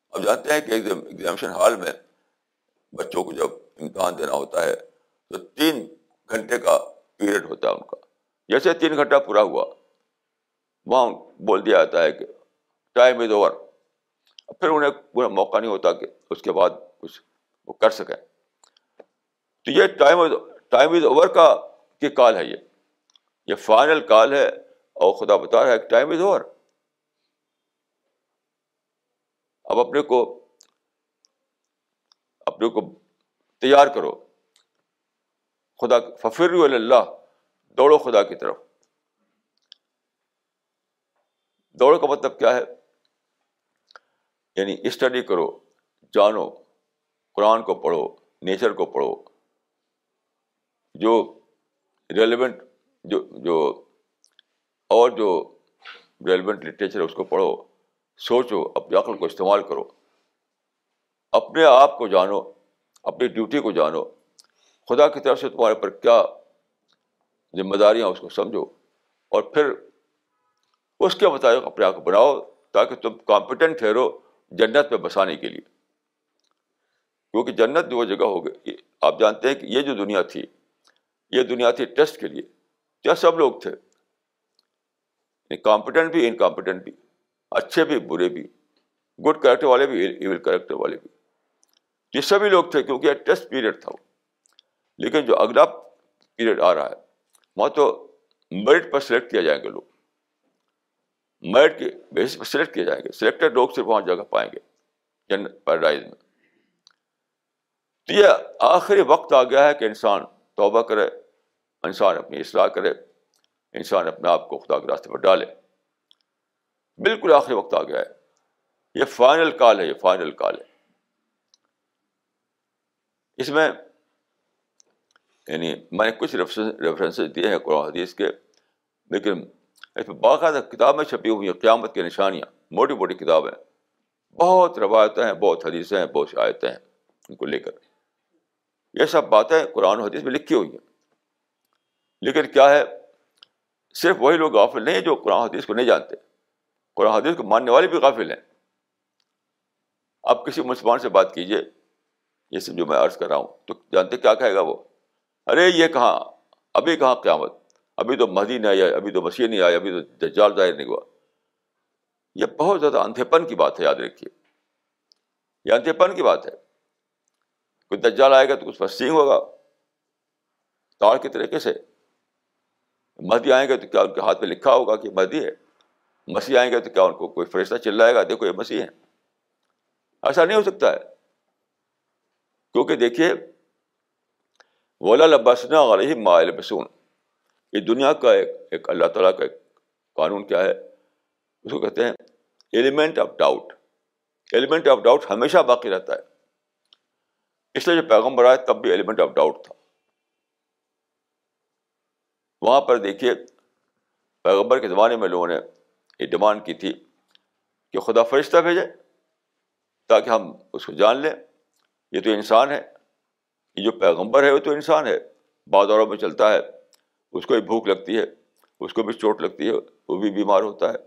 اب جانتے ہیں کہ ایگزامشن ہال میں بچوں کو جب امتحان دینا ہوتا ہے تو تین گھنٹے کا پیریڈ ہوتا ہے ان کا۔ جیسے تین گھنٹہ پورا ہوا۔ وہاں بول دیا جاتا ہے کہ ٹائم از اوور۔ پھر انہیں پورا موقع نہیں ہوتا کہ اس کے بعد کچھ وہ کر سکیں۔ تو یہ ٹائم ٹائم از اوور کا کی کال ہے یہ۔ یہ فائنل کال ہے اور خدا بتا رہا ہے کہ ٹائم از اوور۔ اب اپنے کو اپنے کو تیار کرو۔ خدا ففر اللہ۔ دوڑو خدا کی طرف۔ دوڑو کا مطلب کیا ہے؟ یعنی اسٹڈی کرو، جانو، قرآن کو پڑھو نیچر کو پڑھو۔ جو ریلیونٹ جو جو، اور جو ریلیونٹ لٹریچر ہے اس کو پڑھو، سوچو، اپنی عقل کو استعمال کرو۔ اپنے آپ کو جانو، اپنی ڈیوٹی کو جانو۔ خدا کی طرف سے تمہارے پر کیا ذمہ داریاں اس کو سمجھو اور پھر اس کے مطابق اپنے آپ کو بناؤ تاکہ تم کمپٹنٹ ٹھہرو جنت میں بسانے کے لیے۔ کیونکہ جنت جو جگہ ہو گئی آپ جانتے ہیں کہ یہ جو دنیا تھی، یہ دنیا تھی ٹیسٹ کے لیے۔ کیا سب لوگ تھے؟ کمپٹنٹ بھی انکمپٹنٹ بھی۔ اچھے بھی، برے بھی۔ گڈ کریکٹر والے بھی ایول کریکٹر والے بھی۔ یہ سبھی لوگ تھے کیونکہ یہ ٹیسٹ پیریڈ تھا وہ۔ لیکن جو اگلا پیریڈ آ رہا ہے وہاں تو میرٹ پر سلیکٹ کیا جائیں گے لوگ۔ میرٹ کے بیسس پر سلیکٹ کیے جائیں گے۔ سلیکٹڈ لوگ صرف وہاں جگہ پائیں گے، جنت پیراڈائز میں۔ تو یہ آخری وقت آ گیا ہے کہ انسان توبہ کرے، انسان اپنی اصلاح کرے، انسان اپنے آپ کو خدا کے راستے پر ڈالے۔ بالکل آخری وقت آ گیا ہے۔ یہ فائنل کال ہے، یہ فائنل کال ہے۔ اس میں یعنی میں نے کچھ ریفرنسز دیے ہیں قرآن حدیث کے، لیکن اس میں باقاعدہ کتابیں چھپی ہوئی ہیں، قیامت کی نشانیاں، موٹی موٹی کتابیں۔ بہت روایتیں ہیں، بہت حدیثیں ہیں، بہت شایتیں ہیں ان کو لے کر۔ یہ سب باتیں قرآن و حدیث میں لکھی ہوئی ہیں۔ لیکن کیا ہے؟ صرف وہی لوگ غافل نہیں ہیں جو قرآن حدیث کو نہیں جانتے۔ قرآن حدیث کو ماننے والے بھی غافل ہیں۔ آپ کسی مسلمان سے بات کیجیے یہ سب جو میں عرض کر رہا ہوں، تو جانتے کیا کہے گا وہ؟ ارے، یہ کہاں؟ ابھی کہاں قیامت؟ ابھی تو مہدی نہیں آیا ابھی تو مسیح نہیں آیا ابھی تو دجال ظاہر نہیں ہوا۔ یہ بہت زیادہ اندھے پن کی بات ہے، یاد رکھیے۔ یہ اندھے پن کی بات ہے۔ کوئی دجال آئے گا تو کچھ پر سینگ ہوگا۔ تاڑ کے طریقے سے۔ مہدی آئیں گے تو کیا ان کے ہاتھ پہ لکھا ہوگا کہ مہدی ہے؟ مسیح آئیں گے تو کیا ان کو کوئی فرشتہ چل گا؟ دیکھو، یہ مسیح ہے ایسا نہیں ہو سکتا ہے۔ کیونکہ دیکھیے ولا لبسنا علیہ مائل بسون یہ دنیا کا ایک ایک اللہ تعالیٰ کا ایک قانون کیا ہے؟ اس کو کہتے ہیں element of doubt element of doubt ہمیشہ باقی رہتا ہے۔ اس لیے جو پیغمبر آئے تب بھی ایلیمنٹ آف ڈاؤٹ تھا۔ وہاں پر دیکھیے، پیغمبر کے زمانے میں لوگوں نے یہ ڈیمانڈ کی تھی کہ خدا فرشتہ بھیجے تاکہ ہم اس کو جان لیں۔ یہ تو انسان ہے۔ یہ جو پیغمبر ہے وہ تو انسان ہے، بازاروں میں چلتا ہے، اس کو بھی بھوک لگتی ہے، اس کو بھی چوٹ لگتی ہے، وہ بھی بیمار ہوتا ہے۔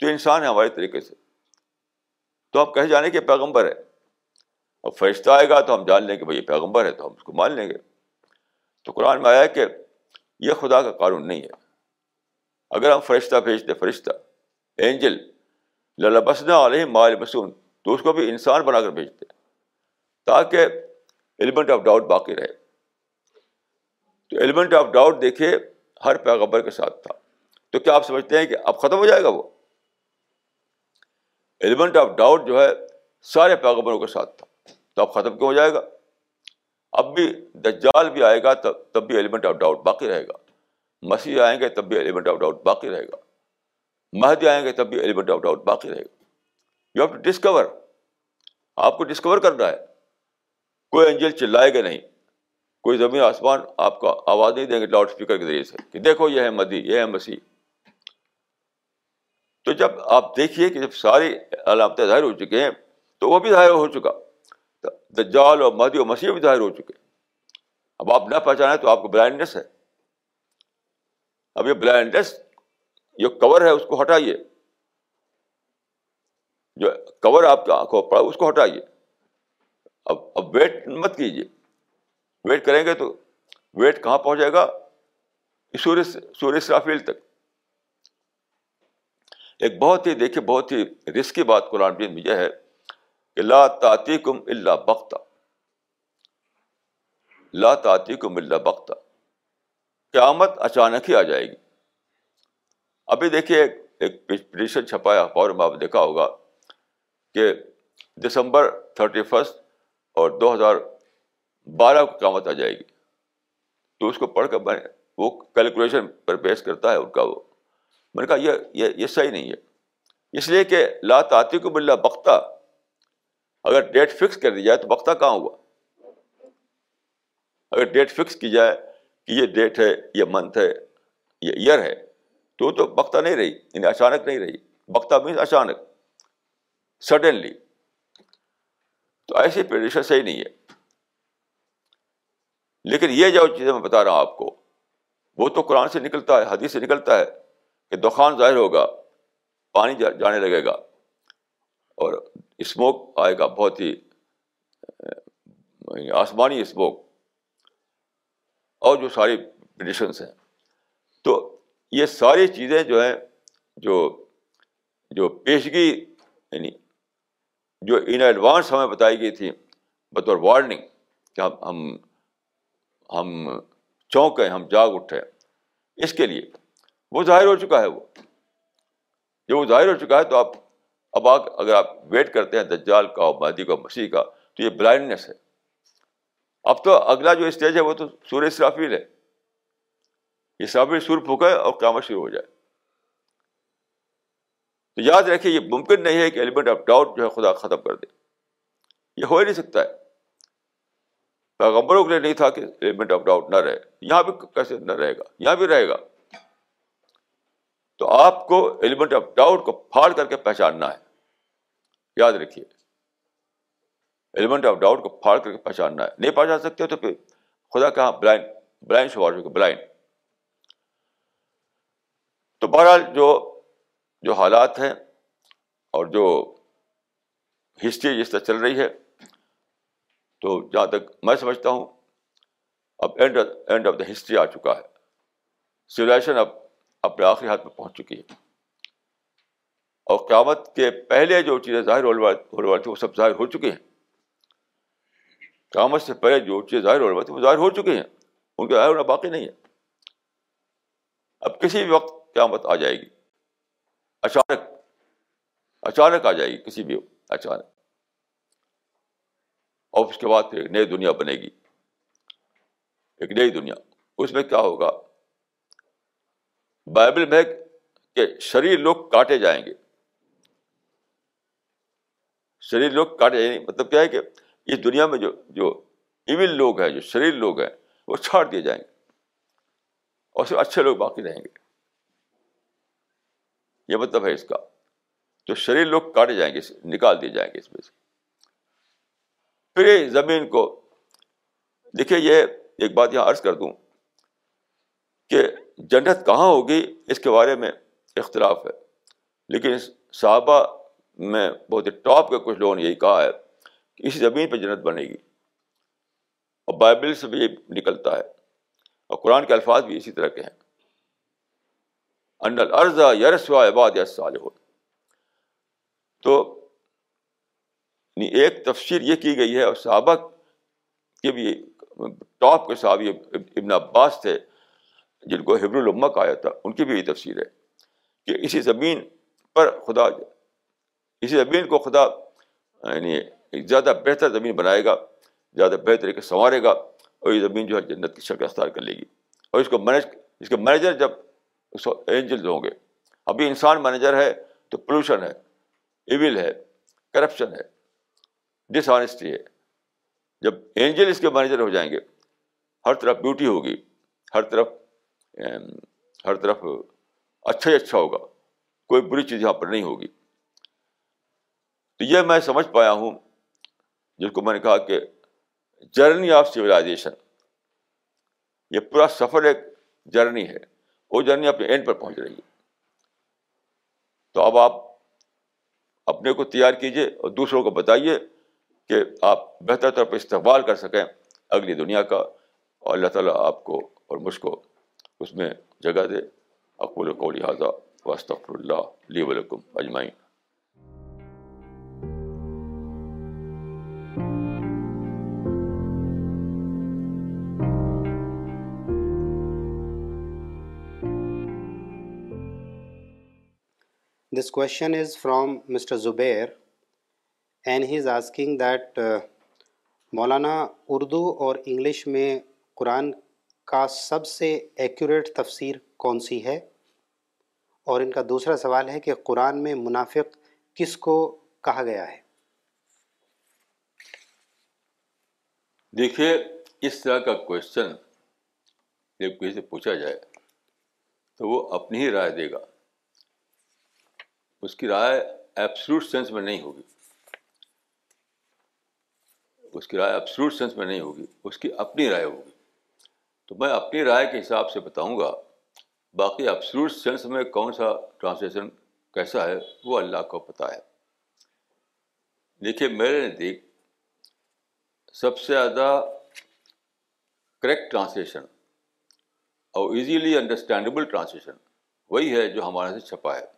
تو انسان ہے ہمارے طریقے سے۔ تو ہم کہہ جانے کہ پیغمبر ہے۔ اور فرشتہ آئے گا تو ہم جان لیں گے بھائی یہ پیغمبر ہے تو ہم اس کو مان لیں گے۔ تو قرآن میں آیا کہ یہ خدا کا قانون نہیں ہے۔ اگر ہم فرشتہ بھیجتے فرشتہ اینجل للبسنا علیہ مال مسون تو اس کو بھی انسان بنا کر بھیجتے تاکہ ایلیمنٹ آف ڈاؤٹ باقی رہے۔ تو ایلیمنٹ آف ڈاؤٹ دیکھیے، ہر پیغبر کے ساتھ تھا۔ تو کیا آپ سمجھتے ہیں کہ اب ختم ہو جائے گا وہ؟ ایلیمنٹ آف ڈاؤٹ جو ہے، سارے پیغبروں کے ساتھ تھا۔ تو اب ختم کیوں ہو جائے گا؟ اب بھی دجال بھی آئے گا، تب تب بھی ایلیمنٹ آف ڈاؤٹ باقی رہے گا۔ مسیح آئیں گے، تب بھی ایلیمنٹ آف ڈاؤٹ باقی رہے گا۔ مہدی آئیں گے، تب بھی ایلیمنٹ آف ڈاؤٹ باقی رہے گا۔ یو ہیو ٹو ڈسکور آپ کو ڈسکور کرنا ہے۔ کوئی انجل چلائے گا نہیں۔ کوئی زمین آسمان آپ کا آواز نہیں دیں گے لاؤڈ اسپیکر کے ذریعے سے کہ دیکھو یہ ہے مدی، یہ ہے مسیح۔ تو جب آپ دیکھیے کہ جب ساری علامتیں ظاہر ہو چکے ہیں تو وہ بھی ظاہر ہو چکا۔ دجال اور مدی اور مسیح بھی ظاہر ہو چکے۔ اب آپ نہ پہچانے تو آپ کو بلائنڈنیس ہے۔ اب یہ بلائنڈنیس جو کور ہے، اس کو ہٹائیے۔ جو کور آپ کی آنکھوں پڑا، اس کو ہٹائیے۔ اب اب ویٹ مت کیجیے ویٹ کریں گے تو ویٹ کہاں پہنچ جائے گا؟ سورج سورج سرافیل تک۔ ایک بہت ہی دیکھیے، بہت ہی رسکی بات قرآن میں یہ ہے کہ لا تعطی کم اللہ بختہ لا تعطی کم اللہ بختہ قیامت اچانک ہی آ جائے گی۔ ابھی دیکھیے، ایک پٹیشن چھپایا اخبار میں آپ دیکھا ہوگا کہ دسمبر تھرٹی فسٹ اور دو ہزار بارہ کو قیامت آ جائے گی۔ تو اس کو پڑھ کر میں وہ کیلکولیشن پر بیس کرتا ہے ان کا وہ۔ میں نے کہا، یہ یہ یہ صحیح نہیں ہے۔ اس لیے کہ لا تعطی کو بلّہ بختہ اگر ڈیٹ فکس کر دی جائے تو بختہ کہاں ہوا؟ اگر ڈیٹ فکس کی جائے کہ یہ ڈیٹ ہے، یہ منتھ ہے، یہ ایئر ہے، تو تو بختہ نہیں رہی یعنی اچانک نہیں رہی۔ بختہ مینس اچانک۔ سڈنلی تو ایسی پریڈیشن صحیح نہیں ہے۔ لیکن یہ جو چیزیں میں بتا رہا ہوں آپ کو، وہ تو قرآن سے نکلتا ہے، حدیث سے نکلتا ہے کہ دخان ظاہر ہوگا، پانی جانے لگے گا۔ اور اسموک آئے گا، بہت ہی یعنی آسمانی اسموک اور جو ساری پریڈیشنس ہیں۔ تو یہ ساری چیزیں جو ہیں، جو جو پیشگی یعنی جو ان ایڈوانس ہمیں بتائی گئی تھی، بطور وارننگ کہ ہم ہم ہم چونکیں ہم جاگ اٹھے۔ اس کے لیے وہ ظاہر ہو چکا ہے وہ۔ جب وہ ظاہر ہو چکا ہے تو آپ اب آگ اگر آپ ویٹ کرتے ہیں، دجال کا، مہدی کا، مسیح کا، تو یہ بلائنڈنیس ہے۔ اب تو اگلا جو اسٹیج ہے وہ تو سور اسرافیل ہے۔ اسرافیل سور پھونکے اور قیامت شروع ہو جائے۔ تو یاد رکھیے، یہ ممکن نہیں ہے کہ ایلیمنٹ آف ڈاؤٹ جو ہے خدا ختم کر دے۔ یہ ہو ہی نہیں سکتا ہے۔ پیغمبروں کے لیے نہیں تھا کہ ایلیمنٹ آف ڈاؤٹ نہ رہے۔ یہاں بھی کیسے نہ رہے گا؟ یہاں بھی رہے گا۔ تو آپ کو ایلیمنٹ آف ڈاؤٹ کو پھاڑ کر کے پہچاننا ہے۔ یاد رکھیے۔ ایلیمنٹ آف ڈاؤٹ کو پھاڑ کر کے پہچاننا ہے۔ نہیں پہچان سکتے تو پھر خدا کہاں بلائنڈ بلائنڈ شوار بلائنڈ تو بہرحال جو جو حالات ہیں اور جو ہسٹری جس طرح چل رہی ہے، تو جہاں تک میں سمجھتا ہوں، اب end end of the history آ چکا ہے۔ سولیشن اب اپنے آخری ہاتھ میں پہنچ چکی ہے۔ اور قیامت کے پہلے جو چیزیں ظاہر ہونے والی تھی وہ سب ظاہر ہو چکی ہیں۔ قیامت سے پہلے جو چیزیں ظاہر ہونے والی تھی وہ ظاہر ہو چکی ہیں۔ ان کے ظاہر ہونا باقی نہیں ہے۔ اب کسی بھی وقت قیامت آ جائے گی۔ اچانک اچانک آ جائے گی کسی بھی اچانک۔ اور اس کے بعد پھر ایک نئی دنیا بنے گی۔ ایک نئی دنیا۔ اس میں کیا ہوگا؟ بائبل میں کہ شریر لوگ کاٹے جائیں گے۔ شریر لوگ کاٹے جائیں گے مطلب کیا ہے کہ اس دنیا میں جو جو ایون لوگ ہیں، جو شریر لوگ ہیں، وہ چھاڑ دیے جائیں گے۔ اور صرف اچھے لوگ باقی رہیں گے۔ یہ مطلب ہے اس کا۔ تو شریر لوگ کاٹے جائیں گے، نکال دیے جائیں گے اس میں سے۔ پھر یہ زمین کو، دیکھیے یہ ایک بات یہاں عرض کر دوں کہ جنت کہاں ہوگی اس کے بارے میں اختلاف ہے۔ لیکن صحابہ میں بہت ہی ٹاپ کے کچھ لوگوں نے یہی کہا ہے کہ اسی زمین پہ جنت بنے گی۔ اور بائبل سے بھی یہ نکلتا ہے اور قرآن کے الفاظ بھی اسی طرح کے ہیں۔ ان انل یرسوا عباد ہو تو یعنی ایک تفسیر یہ کی گئی ہے اور صحابہ کے بھی ٹاپ کے صحابی ابن عباس تھے جن کو حبر الما کہا تھا ان کی بھی یہ تفسیر ہے کہ اسی زمین پر خدا، اسی زمین کو خدا یعنی زیادہ بہتر زمین بنائے گا، زیادہ بہتر طریقے سنوارے گا اور یہ زمین جو ہے جنت کی شکل اختیار کر لے گی۔ اور اس کو مینج اس کے مینیجر جب اینجلز ہوں گے۔ ابھی انسان مینیجر ہے تو پولوشن ہے ایول ہے کرپشن ہے ڈس آنیسٹی ہے۔ جب اینجل اس کے مینیجر ہو جائیں گے، ہر طرف بیوٹی ہوگی، ہر طرف ہر طرف اچھا ہی اچھا ہوگا، کوئی بری چیز یہاں پر نہیں ہوگی۔ تو یہ میں سمجھ پایا ہوں جس کو میں نے کہا کہ جرنی آف سویلائزیشن یہ پورا سفر ایک جرنی ہے۔ وہ جرنی اپنے اینڈ پر پہنچ رہی ہے۔ تو اب آپ اپنے کو تیار کیجیے اور دوسروں کو بتائیے کہ آپ بہتر طور پہ استقبال کر سکیں اگلی دنیا کا اور اللہ تعالیٰ آپ کو اور مجھ کو اس میں جگہ دے۔ اقول کو لہٰذا واسطر اللہ علی ولکم اجمعین۔ This question is from Mr. Zubair, and he is asking that uh, Maulana, Urdu اور انگلش میں قرآن کا سب سے ایکوریٹ تفسیر کون سی ہے اور ان کا دوسرا سوال ہے کہ قرآن میں منافق کس کو کہا گیا ہے دیکھیے اس طرح کا کوشچن جب کسی سے پوچھا جائے تو وہ اپنی ہی رائے دے گا اس کی رائے ایپسلوٹ سینس میں نہیں ہوگی۔ اس کی رائے ایپسلوٹ سینس میں نہیں ہوگی، اس کی اپنی رائے ہوگی۔ تو میں اپنی رائے کے حساب سے بتاؤں گا، باقی ایپسلوٹ سینس میں کون سا ٹرانسلیشن کیسا ہے، وہ اللہ کو پتہ ہے۔ دیکھیے، میرے نزدیک سب سے زیادہ کریکٹ ٹرانسلیشن اور ایزیلی انڈرسٹینڈیبل ٹرانسلیشن وہی ہے جو ہمارے سے چھپا ہے۔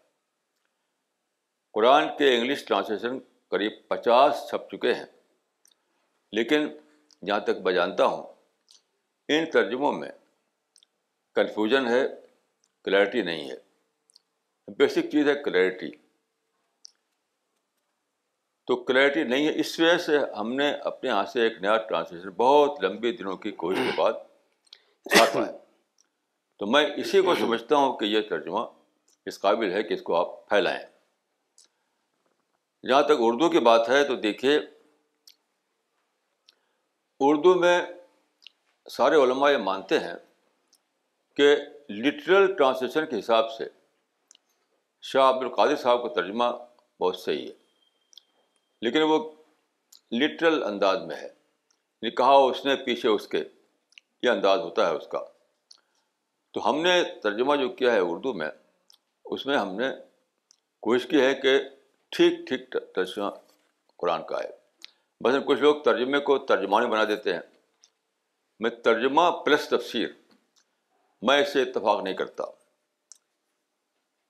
قرآن کے انگلش ٹرانسلیشن قریب پچاس چھپ چکے ہیں، لیکن جہاں تک میں جانتا ہوں، ان ترجموں میں کنفیوژن ہے کلیئرٹی نہیں ہے۔ بیسک چیز ہے کلیئرٹی تو کلیئرٹی نہیں ہے، اس وجہ سے ہم نے اپنے ہاتھ سے ایک نیا ٹرانسلیشن بہت لمبے دنوں کی کوشش کے بعد چھاپا ہے۔ تو میں اسی کو سمجھتا ہوں کہ یہ ترجمہ اس قابل ہے کہ اس کو آپ پھیلائیں۔ جہاں تک اردو کی بات ہے تو دیکھیے، اردو میں سارے علماء یہ مانتے ہیں کہ لٹرل ٹرانسلیشن کے حساب سے شاہ عبد القادر صاحب کا ترجمہ بہت صحیح ہے۔ لیکن وہ لٹرل انداز میں ہے۔ یعنی کہا اس نے، پیچھے اس کے، یہ انداز ہوتا ہے اس کا۔ تو ہم نے ترجمہ جو کیا ہے اردو میں، اس میں ہم نے کوشش کی ہے کہ ٹھیک ٹھیک ترجمہ قرآن کا ہے۔ بس کچھ لوگ ترجمے کو ترجمانی بنا دیتے ہیں۔ میں ترجمہ پلس تفسیر، میں اس سے اتفاق نہیں کرتا۔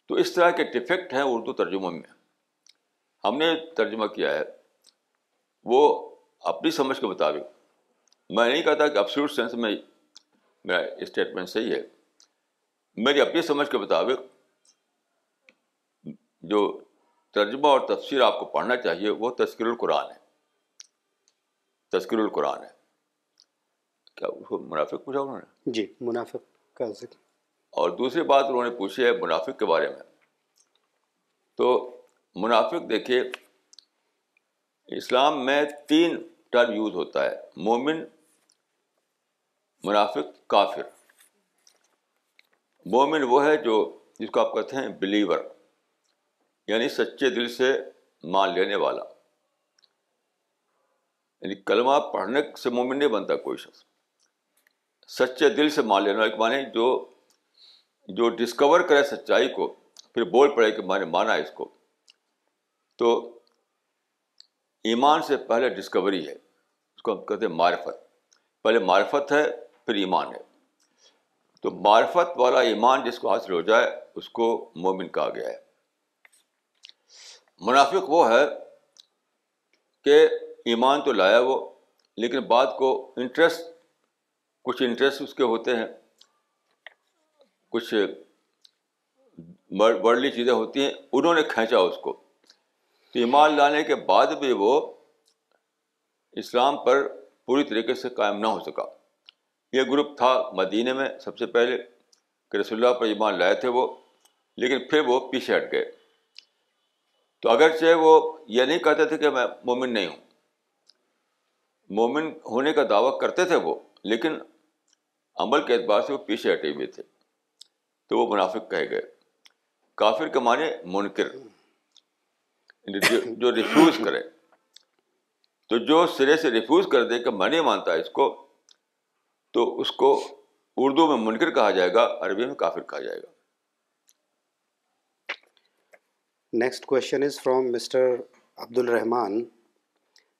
تو اس طرح کے ڈیفیکٹ ہیں اردو ترجموں میں۔ ہم نے ترجمہ کیا ہے، وہ اپنی سمجھ کے مطابق۔ میں نہیں کہتا کہ ابسلوٹ سینس میں میرا اسٹیٹمنٹ صحیح ہے۔ میری اپنی سمجھ کے مطابق جو ترجمہ اور تفسیر آپ کو پڑھنا چاہیے وہ تذکر القرآن ہے۔ تذکر القرآن ہے۔ کیا کو منافق پوچھا انہوں نے؟ جی منافق کا ذکر۔ اور دوسری بات انہوں نے پوچھی ہے منافق کے بارے میں۔ تو منافق دیکھیے اسلام میں تین ٹرم یوز ہوتا ہے مومن منافق کافر۔ مومن وہ ہے جو جس کو آپ کہتے ہیں بلیور یعنی سچے دل سے مان لینے والا۔ یعنی کلمہ پڑھنے سے مومن نہیں بنتا کوئی شخص۔ سچے دل سے مان لینا ایک مانے جو جو ڈسکور کرے سچائی کو، پھر بول پڑے کہ میں نے مانا اس کو۔ تو ایمان سے پہلے ڈسکوری ہے، اس کو ہم کہتے ہیں معرفت۔ پہلے معرفت ہے، پھر ایمان ہے۔ تو معرفت والا ایمان جس کو حاصل ہو جائے، اس کو مومن کہا گیا ہے۔ منافق وہ ہے کہ ایمان تو لایا وہ، لیکن بات کو انٹرسٹ کچھ انٹرسٹ اس کے ہوتے ہیں، کچھ ورڈلی چیزیں ہوتی ہیں، انہوں نے کھینچا اس کو۔ تو ایمان لانے کے بعد بھی وہ اسلام پر پوری طریقے سے قائم نہ ہو سکا۔ یہ گروپ تھا مدینہ میں سب سے پہلے کہ رسول اللہ پر ایمان لائے تھے وہ، لیکن پھر وہ پیچھے ہٹ گئے۔ تو اگرچہ وہ یہ نہیں کہتے تھے کہ میں مومن نہیں ہوں۔ مومن ہونے کا دعویٰ کرتے تھے وہ، لیکن عمل کے اعتبار سے وہ پیچھے ہٹے ہوئے تھے۔ تو وہ منافق کہے گئے، کافر کے معنی منکر یعنی جو ریفیوز کرے۔ تو جو سرے سے ریفیوز کر دے کہ میں نہیں مانتا اس کو، تو اس کو اردو میں منکر کہا جائے گا، عربی میں کافر کہا جائے گا۔ Next question is from mister Abdur Rahman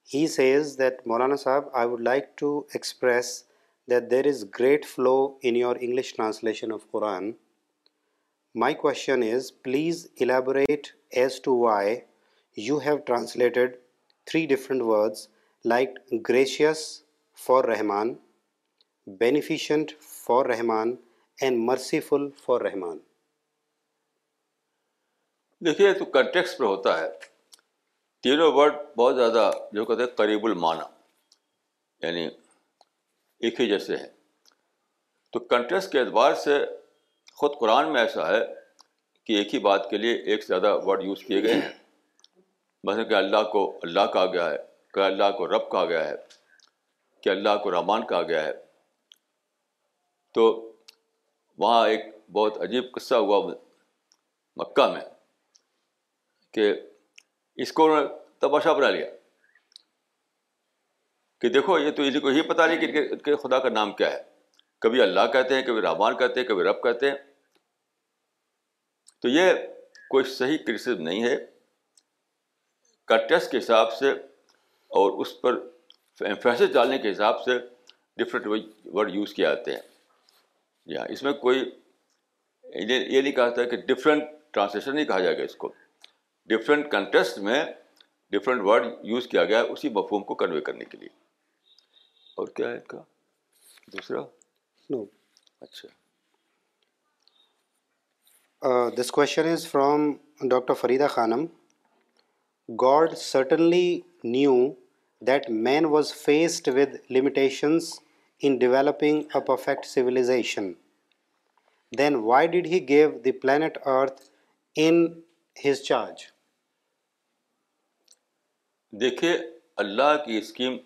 he says that Maulana sahib I would like to express that there is great flaw in your English translation of Quran my question is please elaborate as to why you have translated three different words like gracious for Rahman beneficent for Rahman and merciful for Rahman دیکھیے تو context پہ ہوتا ہے۔ تینوں word بہت زیادہ جو کہتے ہیں قریب المعنی یعنی ایک ہی جیسے ہیں۔ تو کنٹیکس کے اعتبار سے خود قرآن میں ایسا ہے کہ ایک ہی بات کے لیے ایک سے زیادہ ورڈ یوز کیے گئے ہیں۔ مثلاً کہ اللہ کو اللہ کہا گیا ہے، کہ اللہ کو رب کہا گیا ہے، کہ اللہ کو رحمان کہا گیا ہے۔ تو وہاں ایک بہت عجیب قصہ ہوا مکہ میں۔ کہ اس کو انہوں تماشا بنا لیا کہ دیکھو، یہ تو اسی کو یہ پتا نہیں کہ خدا کا نام کیا ہے۔ کبھی اللہ کہتے ہیں، کبھی رحمان کہتے ہیں، کبھی رب کہتے ہیں۔ تو یہ کوئی صحیح کرسم نہیں ہے۔ ٹیسٹ کے حساب سے اور اس پر فیصلے ڈالنے کے حساب سے ڈفرینٹ ورڈ یوز کیے جاتے ہیں۔ جی ہاں اس میں کوئی یہ نہیں کہا تھا کہ ڈفرینٹ ٹرانسلیشن نہیں کہا جائے گا اس کو۔ ڈفرینٹ کنٹیسٹ میں ڈفرینٹ ورڈ یوز کیا گیا اسی مفہوم کو کنوے کرنے کے لیے۔ اور کیا ہے کا؟ دوسرا؟ اچھا۔ This question is from doctor Farida Khanum God certainly knew that man was faced with limitations in developing a perfect civilization then why did he give the planet earth in his charge دیکھیے، اللہ کی scheme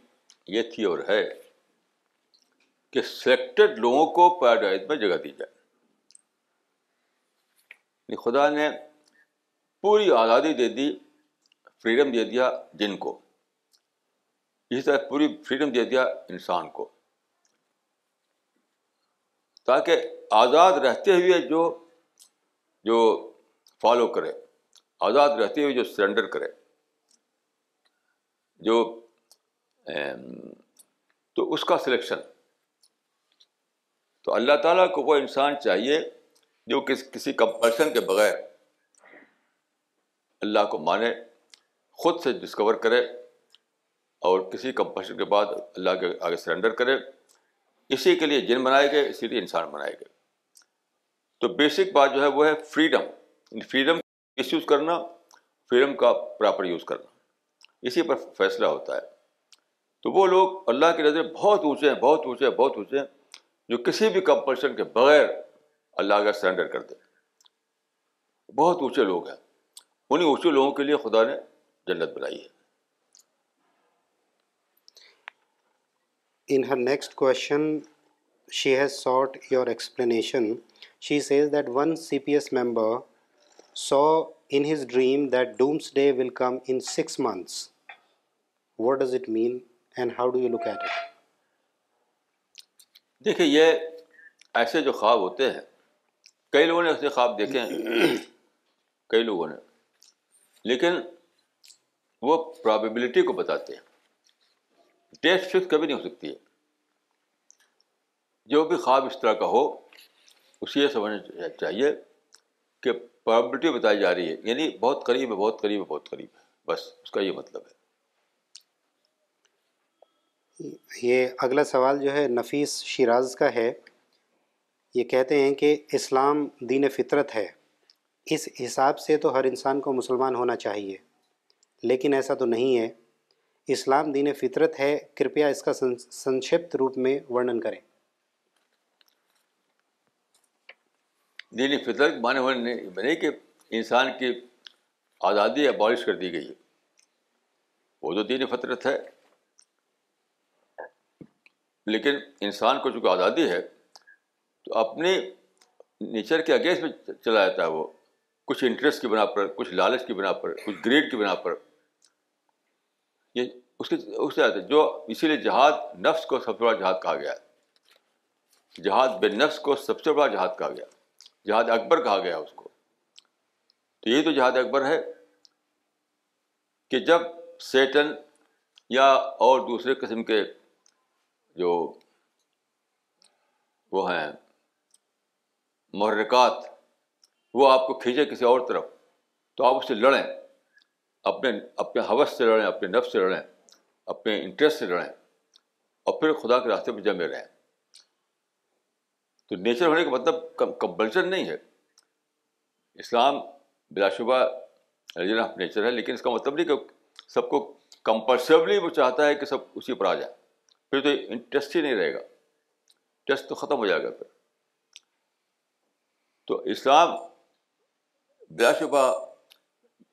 یہ تھی اور ہے کہ selected لوگوں کو پیراڈائز میں جگہ دی جائے۔ یعنی خدا نے پوری آزادی دے دی فریڈم دے دیا جن کو۔ اسی طرح پوری فریڈم دے دیا انسان کو۔ تاکہ آزاد رہتے ہوئے جو جو فالو کرے، آزاد رہتے ہوئے جو سرنڈر کرے۔ جو تو اس کا سلیکشن تو اللہ تعالیٰ کو وہ انسان چاہیے جو کس، کسی کمپلشن کے بغیر اللہ کو مانے، خود سے ڈسکور کرے اور کسی کمپلشن کے بعد اللہ کے آگے سرنڈر کرے۔ اسی کے لیے جن بنائے گئے، اسی لیے انسان بنائے گئے۔ تو بیسک بات جو ہے وہ ہے فریڈم فریڈم مس یوز کرنا فریڈم کا پراپر یوز کرنا۔ اسی پر فیصلہ ہوتا ہے۔ تو وہ لوگ اللہ کی نظر بہت اونچے ہیں، بہت اونچے ہیں، بہت اونچے ہیں، جو کسی بھی کمپلشن کے بغیر اللہ کا سرنڈر کر دے بہت اونچے لوگ ہیں۔ انہیں اونچے لوگوں کے لیے خدا نے جنت بنائی ہے۔ In her next question she has sought your explanation she says that one C P S member saw in his dream that doomsday will come in six months what does it mean and how do you look at it دیکھیے، یہ ایسے جو خواب ہوتے ہیں، کئی لوگوں نے ایسے خواب دیکھے ہیں۔ کئی لوگوں نے۔ لیکن وہ پرابیبلٹی کو بتاتے ہیں۔ ڈیٹ فکس کبھی نہیں ہو سکتی ہے۔ جو بھی خواب اس طرح کا ہو، اسے یہ سمجھنا چاہیے کہ پرابلٹی بتائی جا رہی ہے۔ یعنی بہت قریب ہے، بہت قریب ہے، بہت قریب ہے۔ بس، اس کا یہ مطلب ہے۔ یہ اگلا سوال جو ہے نفیس شیراز کا ہے۔ یہ کہتے ہیں کہ اسلام دین فطرت ہے۔ اس حساب سے تو ہر انسان کو مسلمان ہونا چاہیے، لیکن ایسا تو نہیں ہے۔ اسلام دین فطرت ہے، کرپیا اس کا سنکشپت روپ میں ورنن کریں۔ دین فطرت مانے ہونے نہیں یعنی کہ انسان کی آزادی ابالش کر دی گئی ہے۔ وہ تو دین فطرت ہے۔ لیکن انسان کو چونکہ آزادی ہے، تو اپنے نیچر کے اگینسٹ میں چلا جاتا ہے وہ۔ کچھ انٹرسٹ کی بنا پر، کچھ لالچ کی بنا پر، کچھ گریڈ کی بنا پر۔ یہ اس کے اس سے جو اسی لیے جہاد نفس کو سب سے بڑا جہاد کہا گیا۔ ہے جہاد بے نفس کو سب سے بڑا جہاد کہا گیا۔ جہاد اکبر کہا گیا اس کو۔ تو یہی تو جہاد اکبر ہے کہ جب سیٹن یا اور دوسرے قسم کے جو وہ ہیں، محرکات، وہ آپ کو کھینچے کسی اور طرف۔ تو آپ اس سے لڑیں، اپنے اپنے حوث سے لڑیں، اپنے نفس سے لڑیں، اپنے انٹرسٹ سے لڑیں، اور پھر خدا کے راستے پہ جمے رہیں۔ تو نیچر ہونے کا مطلب کمپلشن نہیں ہے۔ اسلام بلا شبہ ریجن آف نیچر ہے، لیکن اس کا مطلب نہیں کہ سب کو کمپلسولی وہ چاہتا ہے کہ سب اسی پر آ جائیں پھر تو انٹرسٹ ہی نہیں رہے گا۔ ٹیسٹ تو ختم ہو جائے گا پھر۔ تو اسلام بلا شبہ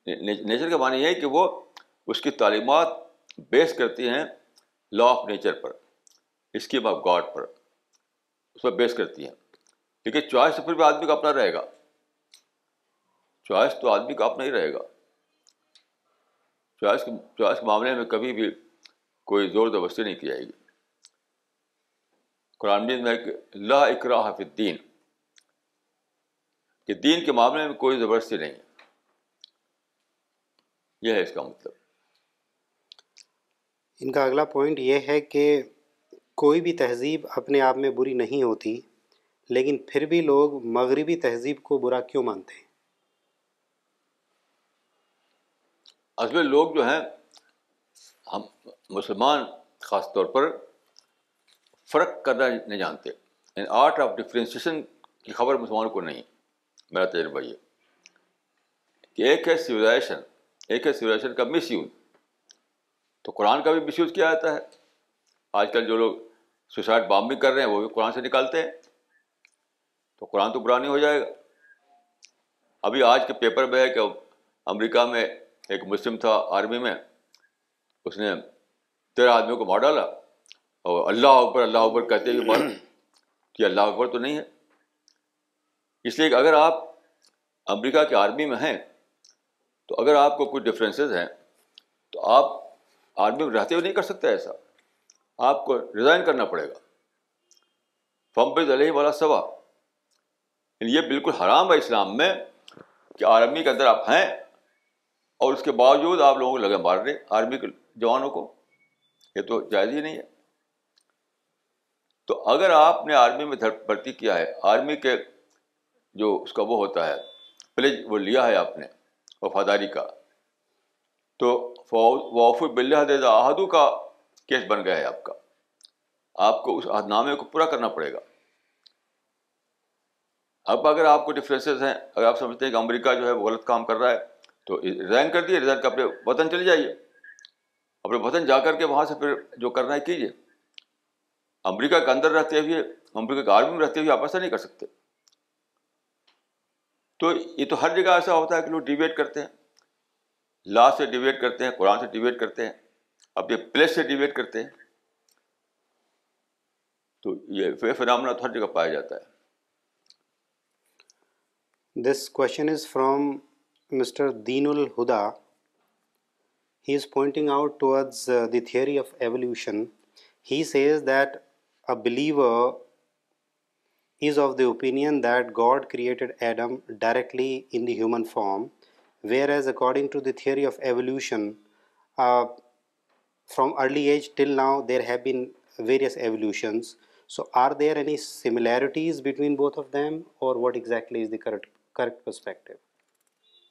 نیچر کا معنی یہ ہے کہ وہ اس کی تعلیمات بیس کرتی ہیں لا آف نیچر پر اسکیم آف گاڈ پر، اس پر بیس کرتی ہیں۔ لیکن چوائس پھر بھی آدمی کا اپنا رہے گا۔ چوائس تو آدمی کا اپنا ہی رہے گا۔ چوائس چوائس کے معاملے میں کبھی بھی کوئی زور زبردستی نہیں کی جائے گی۔ قرآن میں لا اکراہ فی الدین کہ دین کے معاملے میں کوئی زبردستی نہیں ہے۔ یہ ہے اس کا مطلب۔ ان کا اگلا پوائنٹ یہ ہے کہ کوئی بھی تہذیب اپنے آپ میں بری نہیں ہوتی لیکن پھر بھی لوگ مغربی تہذیب کو برا کیوں مانتے ہیں؟ اصل لوگ جو ہیں ہم مسلمان خاص طور پر فرق کرنا نہیں جانتے۔ یعنی آرٹ آف ڈفرینسیشن کی خبر مسلمانوں کو نہیں۔ میرا تجربہ یہ۔ کہ ایک ہے سویلائزیشن ایک ہے سویلائزیشن کا مس یوز تو قرآن کا بھی مس یوز کیا جاتا ہے۔ آج کل جو لوگ سوسائڈ بامبنگ کر رہے ہیں، وہ بھی قرآن سے نکالتے ہیں۔ تو قرآن تو برا نہیں ہو جائے گا۔ ابھی آج کے پیپر میں ہے کہ امریکہ میں ایک مسلم تھا آرمی میں۔ اس نے تیرہ آدمیوں کو مار ڈالا۔ اور اللہ اکبر اللہ اکبر کہتے ہوئے مار کہ اللہ اکبر تو نہیں ہے۔ اس لیے کہ اگر آپ امریکہ کے آرمی میں ہیں تو اگر آپ کو کچھ ڈفرینسز ہیں تو آپ آرمی میں رہتے ہوئے نہیں کر سکتے ایسا۔ آپ کو ریزائن کرنا پڑے گا۔ فمبز علیہ والا سوا۔ یعنی یہ بالکل حرام ہے اسلام میں کہ آرمی کے اندر آپ ہیں اور اس کے باوجود آپ لوگوں کو لگے مارنے آرمی کے جوانوں کو۔ یہ تو جائز ہی نہیں ہے۔ تو اگر آپ نے آرمی میں بھرتی کیا ہے، آرمی کے جو اس کا وہ ہوتا ہے، پلیج وہ لیا ہے آپ نے وفاداری کا، تو وف بلّہ آہدو کا کیس بن گیا ہے آپ کا۔ آپ کو اس عہد نامے کو پورا کرنا پڑے گا۔ اب اگر آپ کو ڈفرینسز ہیں، اگر آپ سمجھتے ہیں کہ امریکہ جو ہے وہ غلط کام کر رہا ہے، تو ریزائن کر دیے ریزائن کر اپنے وطن چلے جائیے۔ اپنے وطن جا کر کے وہاں سے پھر جو کرنا ہے کیجیے امریکہ کے اندر رہتے ہوئے، امریکہ کے آرمی میں رہتے ہوئے آپ ایسا نہیں کر سکتے۔ تو یہ تو ہر جگہ ایسا ہوتا ہے کہ لوگ ڈیبیٹ کرتے ہیں۔ لا سے ڈیبیٹ کرتے ہیں، قرآن سے ڈیبیٹ کرتے ہیں، اپنے پلیس سے ڈیبیٹ کرتے ہیں۔ تو یہ فنامنا تو ہر جگہ پایا جاتا ہے۔ This question is from mister Deen Alhuda he is pointing out towards the theory of evolution he says that a believer is of the opinion that God created Adam directly in the human form whereas according to the theory of evolution from early age till now there have been various evolutions so are there any similarities between both of them or what exactly is the correct correct perspective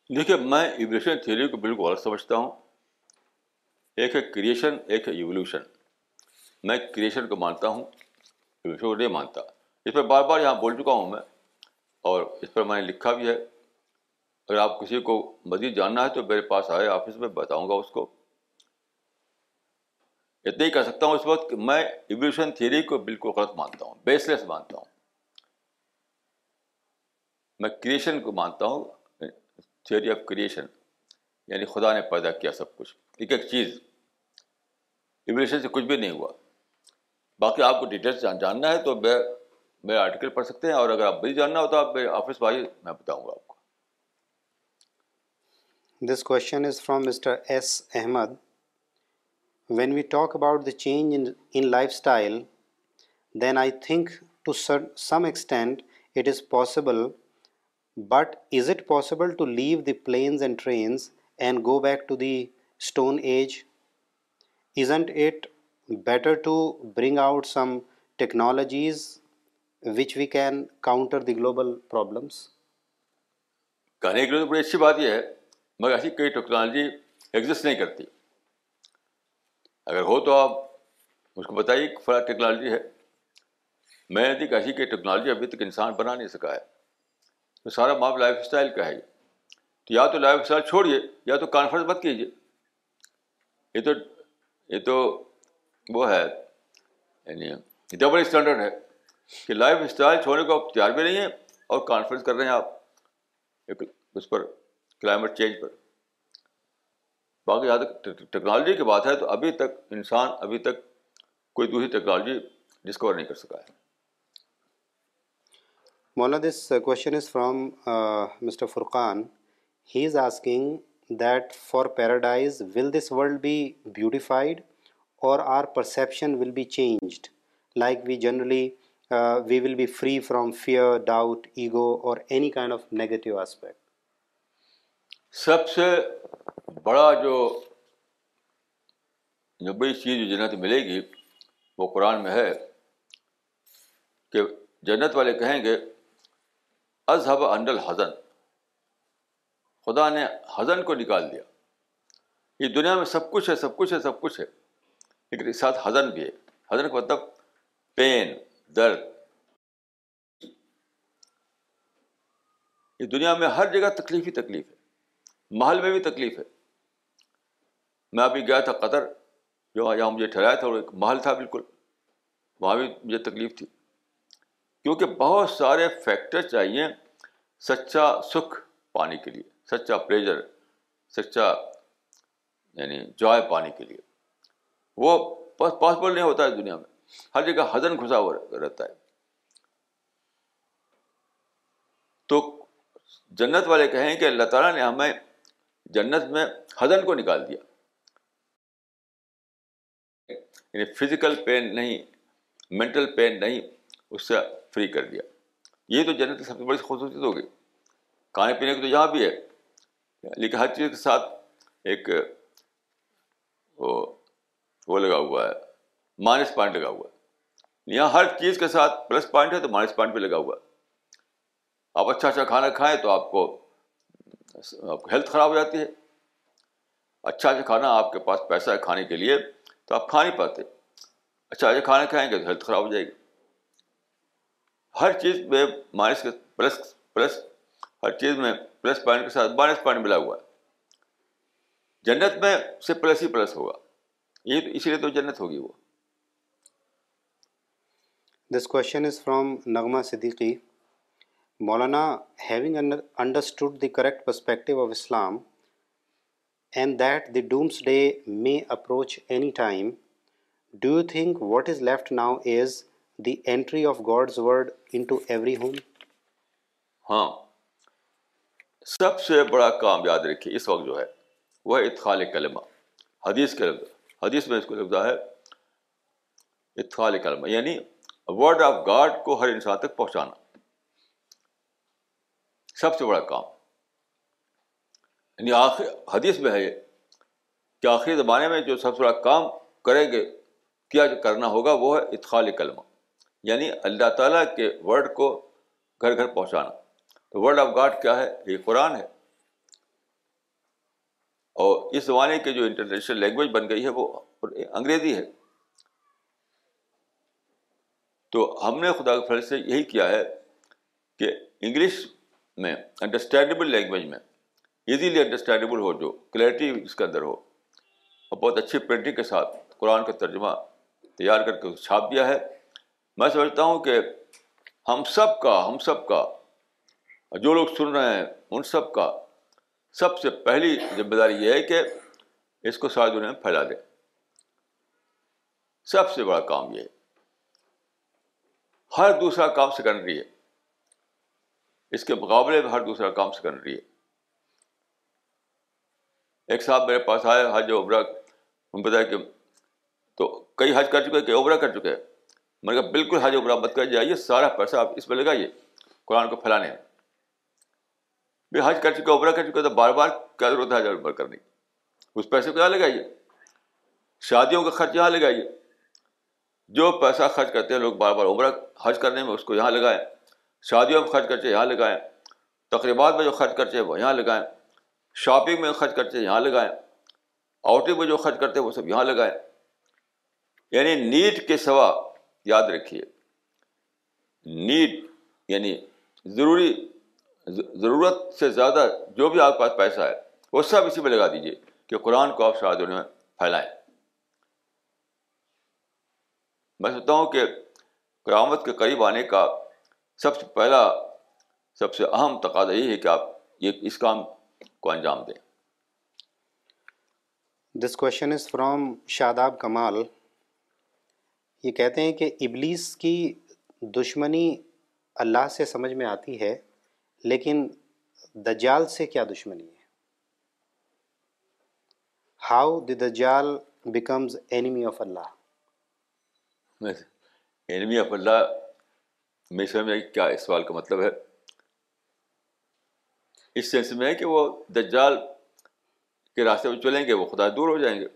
دیکھیے میں evolution theory کو بالکل غلط سمجھتا ہوں ایک ہے creation ایک ہے ایولیوشن میں کریشن کو مانتا ہوں ایولیوشن کو نہیں مانتا۔ اس پر بار بار یہاں بول چکا ہوں میں، اور اس پر میں نے لکھا بھی ہے۔ اگر آپ کسی کو مزید جاننا ہے تو میرے پاس آئے آفس میں بتاؤں گا اس کو۔ اتنا ہی کہہ سکتا ہوں اس وقت کہ میں ایولیوشن تھیوری کو بالکل غلط مانتا ہوں بیس لیس مانتا ہوں۔ میں کریشن کو مانتا ہوں تھیوری آف کریشن یعنی خدا نے پیدا کیا سب کچھ۔ ایک ایک چیز۔ ایولیوشن سے کچھ بھی نہیں ہوا۔ باقی آپ کو ڈیٹیلس جاننا ہے تو میں میرا آرٹیکل پڑھ سکتے ہیں اور اگر آپ بھی جاننا ہو تو آپ میرے آفس میں آئیے میں بتاؤں گا آپ کو۔ This question is from mister S Ahmed when we talk about the change in lifestyle then I think to some extent it is possible but is it possible to leave the planes and trains and go back to the stone age isn't it better to bring out some technologies which we can counter the global problems کہنے کے لیے تو بڑی اچھی بات یہ ہے مگر ایسی کئی ٹیکنالوجی ایگزسٹ نہیں کرتی اگر ہو تو آپ اس کو بتائیے کہ فلاں ٹیکنالوجی ہے میں نے دیکھ ایسی کہ ٹیکنالوجی ابھی تک انسان بنا نہیں سکا ہے تو سارا معاملہ لائف اسٹائل کا ہے تو یا تو لائف اسٹائل چھوڑیے یا تو کانفرنس مت کیجیے یہ تو یہ تو وہ ہے یعنی ڈبل اسٹینڈرڈ ہے کہ لائف اسٹائل چھوڑنے کو آپ تیار بھی نہیں ہیں اور کانفرنس کر رہے ہیں آپ ایک اس پر کلائمیٹ چینج پر۔ باقی جہاں تک ٹیکنالوجی کی بات ہے تو ابھی تک انسان ابھی تک کوئی دوسری ٹیکنالوجی ڈسکور نہیں کر سکا ہے۔ Maulana this question is from mister Furqan he is asking that for paradise will this world be beautified or our perception will be changed like we generally we will be free from fear doubt ego or any kind of negative aspect سب سے بڑا جو جو بڑی چیز جو جنت ملے گی، وہ قرآن میں ہے کہ جنت والے کہیں گے اذہب انڈل حزن خدا نے حزن کو نکال دیا۔ یہ دنیا میں سب کچھ ہے، سب کچھ ہے، سب کچھ ہے۔ لیکن اس ساتھ حزن بھی ہے۔ حزن کا مطلب پین، درد۔ یہ دنیا میں ہر جگہ تکلیف ہی تکلیف ہے۔ محل میں بھی تکلیف ہے۔ میں ابھی گیا تھا قطر، جو جہاں مجھے ٹھہرایا تھا اور ایک محل تھا بالکل۔ وہاں بھی مجھے تکلیف تھی۔ کیونکہ بہت سارے فیکٹر چاہیے سچا سکھ پانے کے لیے، سچا پلیجر سچا یعنی جوائے پانے کے لیے۔ وہ پاسبل نہیں ہوتا ہے دنیا میں۔ ہر جگہ ہزن گھسا ہوا رہتا ہے۔ تو جنت والے کہیں کہ اللہ تعالیٰ نے ہمیں جنت میں ہزن کو نکال دیا۔ یعنی فزیکل پین نہیں مینٹل پین نہیں، اس سے فری کر دیا۔ یہ تو جنت کی سب سے بڑی خصوصیت ہوگی۔ کھانے پینے کی تو یہاں بھی ہے۔ لیکن ہر چیز کے ساتھ ایک، وہ وہ لگا ہوا ہے۔ مائنس پوائنٹ لگا ہوا ہے۔ یہاں ہر چیز کے ساتھ پلس پوائنٹ ہے تو مائنس پوائنٹ بھی لگا ہوا ہے۔ آپ اچھا اچھا کھانا کھائیں تو آپ کو آپ کو ہیلتھ خراب ہو جاتی ہے۔ اچھا اچھا کھانا آپ کے پاس پیسہ ہے کھانے کے لیے تو آپ کھا نہیں پاتے۔ اچھا اچھا کھانا کھائیں گے تو ہیلتھ خراب ہو جائے گی۔ ہر چیز میں مائنس کے پلس پلس ہر چیز میں پلس پوائنٹ کے ساتھ مائنس پوائنٹ ملا ہوا ہے۔ جنت میں سے پلس ہی پلس ہوگا۔ یہ تو اسی لیے تو جنت ہوگی وہ۔ دس کوشچن از فرام نغمہ Siddiqui Maulana having understood the correct perspective of Islam and that the doomsday may approach any time do you think what is left now is the entry of God's word into every home ہاں۔ سب سے بڑا کام یاد رکھیے اس وقت جو ہے وہ اتخال کلمہ حدیث کے لفظ۔ حدیث میں اس کو لفظ ہے اتخال کلمہ یعنی ورڈ آف گاڈ کو ہر انسان تک پہنچانا۔ سب سے بڑا کام۔ یعنی آخر حدیث میں ہے یہ کہ آخری زمانے میں جو سب سے بڑا کام کریں گے، کیا جو کرنا ہوگا، وہ ہے اتخال کلمہ۔ یعنی اللہ تعالیٰ کے ورڈ کو گھر گھر پہنچانا۔ تو ورڈ آف گاڈ کیا ہے؟ یہ قرآن ہے۔ اور اس زمانے کے جو انٹرنیشنل لینگویج بن گئی ہے وہ انگریزی ہے۔ تو ہم نے خدا کے فضل سے یہی کیا ہے کہ انگلش میں انڈرسٹینڈیبل لینگویج میں ایزیلی انڈرسٹینڈیبل ہو جو کلیئرٹی اس کے اندر ہو اور بہت اچھی پرنٹنگ کے ساتھ قرآن کا ترجمہ تیار کر کے چھاپ دیا ہے۔ میں سمجھتا ہوں کہ ہم سب کا، ہم سب کا، جو لوگ سن رہے ہیں ان سب کا سب سے پہلی ذمہ داری یہ ہے کہ اس کو ساری دنیا میں پھیلا دیں سب سے بڑا کام یہ ہے۔ ہر دوسرا کام سیکنڈری ہے۔ اس کے مقابلے میں ہر دوسرا کام سیکنڈری ہے۔ ایک صاحب میرے پاس آئے، حج عبرہ بتایا کہ تو کئی حج کر چکے کہ عبرہ کر چکے میں نے کہا، بالکل حج عمرہ مت کر جائیے، سارا پیسہ آپ اس پہ لگائیے، قرآن کو پھیلانے میں۔ بھی حج کر چکے عمرہ کر چکے تو بار بار کیا ضرورت ہے حج عمرہ کرنے کی؟ اس پیسے کو یہاں لگائیے۔ شادیوں کا خرچ یہاں لگائیے۔ جو پیسہ خرچ کرتے ہیں لوگ بار بار عمرہ حج کرنے میں، اس کو یہاں لگائیں۔ شادیوں میں خرچ کرتے یہاں لگائیں۔ تقریبات میں جو خرچ کرتے ہیں، وہ یہاں لگائیں۔ شاپنگ میں خرچ کرتے ہیں، یہاں لگائیں۔ آؤٹنگ میں جو خرچ کرتے ہیں، وہ سب یہاں لگائیں۔ یعنی نیٹ کے سوا یاد رکھیے۔ نیٹ یعنی ضروری ضرورت سے زیادہ جو بھی آپ کے پاس پیسہ ہے، وہ سب اسی میں لگا دیجیے کہ قرآن کو آپ شاید میں پھیلائیں۔ میں سوچتا ہوں کہ قیامت کے قریب آنے کا سب سے پہلا، سب سے اہم تقاضا یہی ہے کہ آپ یہ، اس کام کو انجام دیں۔ This question is from Shadab Kamal یہ کہتے ہیں کہ ابلیس کی دشمنی اللہ سے سمجھ میں آتی ہے۔ لیکن دجال سے کیا دشمنی ہے؟ How the Dajjal becomes enemy of Allah enemy of Allah میں سمجھ میں کیا اس سوال کا مطلب ہے؟ اس سینس میں ہے کہ وہ دجال کے راستے پہ چلیں گے، وہ خدا دور ہو جائیں گے۔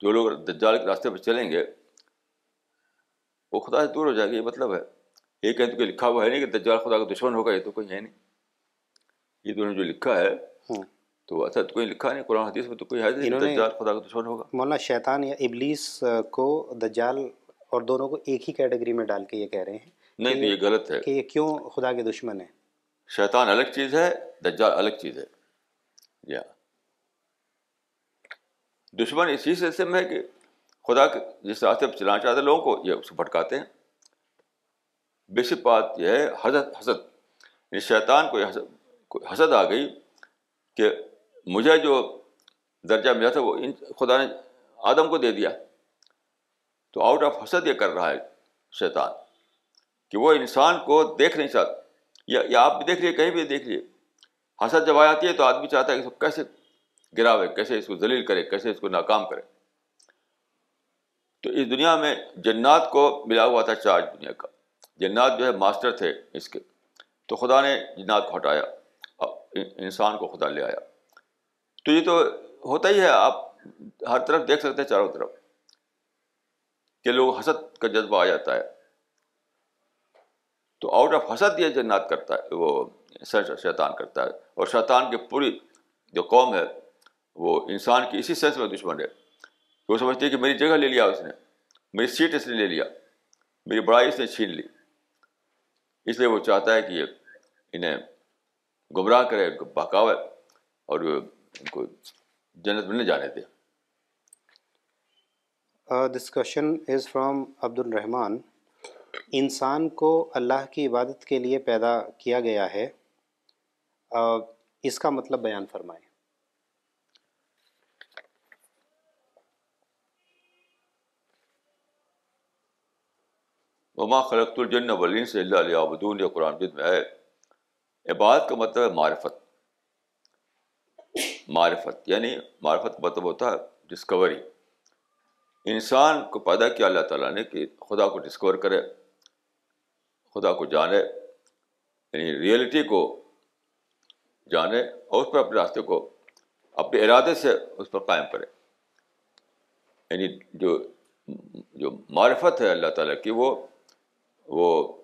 جو لوگ دجال کے راستے پہ چلیں گے، وہ خدا سے دور ہو جائے گا یہ مطلب ہے۔ یہ کہیں تو کہ لکھا ہوا ہے نہیں کہ دجال خدا کا دشمن ہوگا یہ تو کوئی ہے نہیں۔ یہ تو جو لکھا ہے تو اچھا تو کوئی لکھا نہیں قرآن حدیث میں تو کوئی نہیں دجال خدا کا دشمن ہوگا۔ مولانا شیطان یا ابلیس کو دجال اور دونوں کو ایک ہی کیٹیگری میں ڈال کے یہ کہہ رہے ہیں نہیں تو یہ غلط ہے۔ کہ یہ کیوں خدا کے دشمن ہے شیطان الگ چیز ہے دجال الگ چیز ہے۔ جی ہاں دشمن اسی سلسلے میں ہے کہ خدا کے جس راستے پہ چلانا چاہتے لوگوں کو یہ اس کو بھٹکاتے ہیں۔ بیسک بات یہ ہے، حضرت حسد یعنی شیطان کو یہ حسد آ گئی کہ مجھے جو درجہ ملا تھا، وہ خدا نے آدم کو دے دیا۔ تو آؤٹ آف حسد یہ کر رہا ہے شیطان کہ وہ انسان کو دیکھ نہیں چاہتا یا آپ بھی دیکھ لیے، کہیں بھی دیکھ لیے۔ حسد جب آ جاتی ہے تو آدمی چاہتا ہے کہ اس کو کیسے گراوے، کیسے اس کو ذلیل کرے، کیسے اس کو ناکام کرے۔ تو اس دنیا میں جنات کو ملا ہوا تھا چارج دنیا کا۔ جنات جو ہے ماسٹر تھے اس کے۔ تو خدا نے جنات کو ہٹایا، انسان کو خدا لے آیا۔ تو یہ تو ہوتا ہی ہے، آپ ہر طرف دیکھ سکتے ہیں چاروں طرف کہ لوگ حسد کا جذبہ آ جاتا ہے۔ تو آؤٹ آف حسد یہ جنات کرتا ہے، وہ شیطان کرتا ہے۔ اور شیطان کی پوری جو قوم ہے، وہ انسان کی اسی سینس میں دشمن ہے۔ وہ سمجھتی ہے کہ میری جگہ لے لیا اس نے، میری سیٹ اس نے لے لیا، میری بڑائی اس نے چھین لی۔ اس لیے وہ چاہتا ہے کہ انہیں گمراہ کرے، ان کو بہکاوے اور ان کو جنت میں نہ جانے دے۔ دس question is from Abdur Rahman انسان کو اللہ کی عبادت کے لیے پیدا کیا گیا ہے۔ اس کا مطلب بیان فرمائیں۔ وما خلقت الجن ولین سے اللہ علیہ ابدون یا قرآن جد میں ہے۔ عبادت کا مطلب ہے معرفت۔ معرفت یعنی معرفت کا مطلب ہوتا ہے ڈسکوری انسان کو پیدا کیا اللہ تعالیٰ نے کہ خدا کو ڈسکور کرے، خدا کو جانے یعنی ریئلٹی کو جانے اور اس پر اپنے راستے کو، اپنے ارادے سے اس پر قائم کرے۔ یعنی جو جو معرفت ہے اللہ تعالیٰ کی، وہ وہ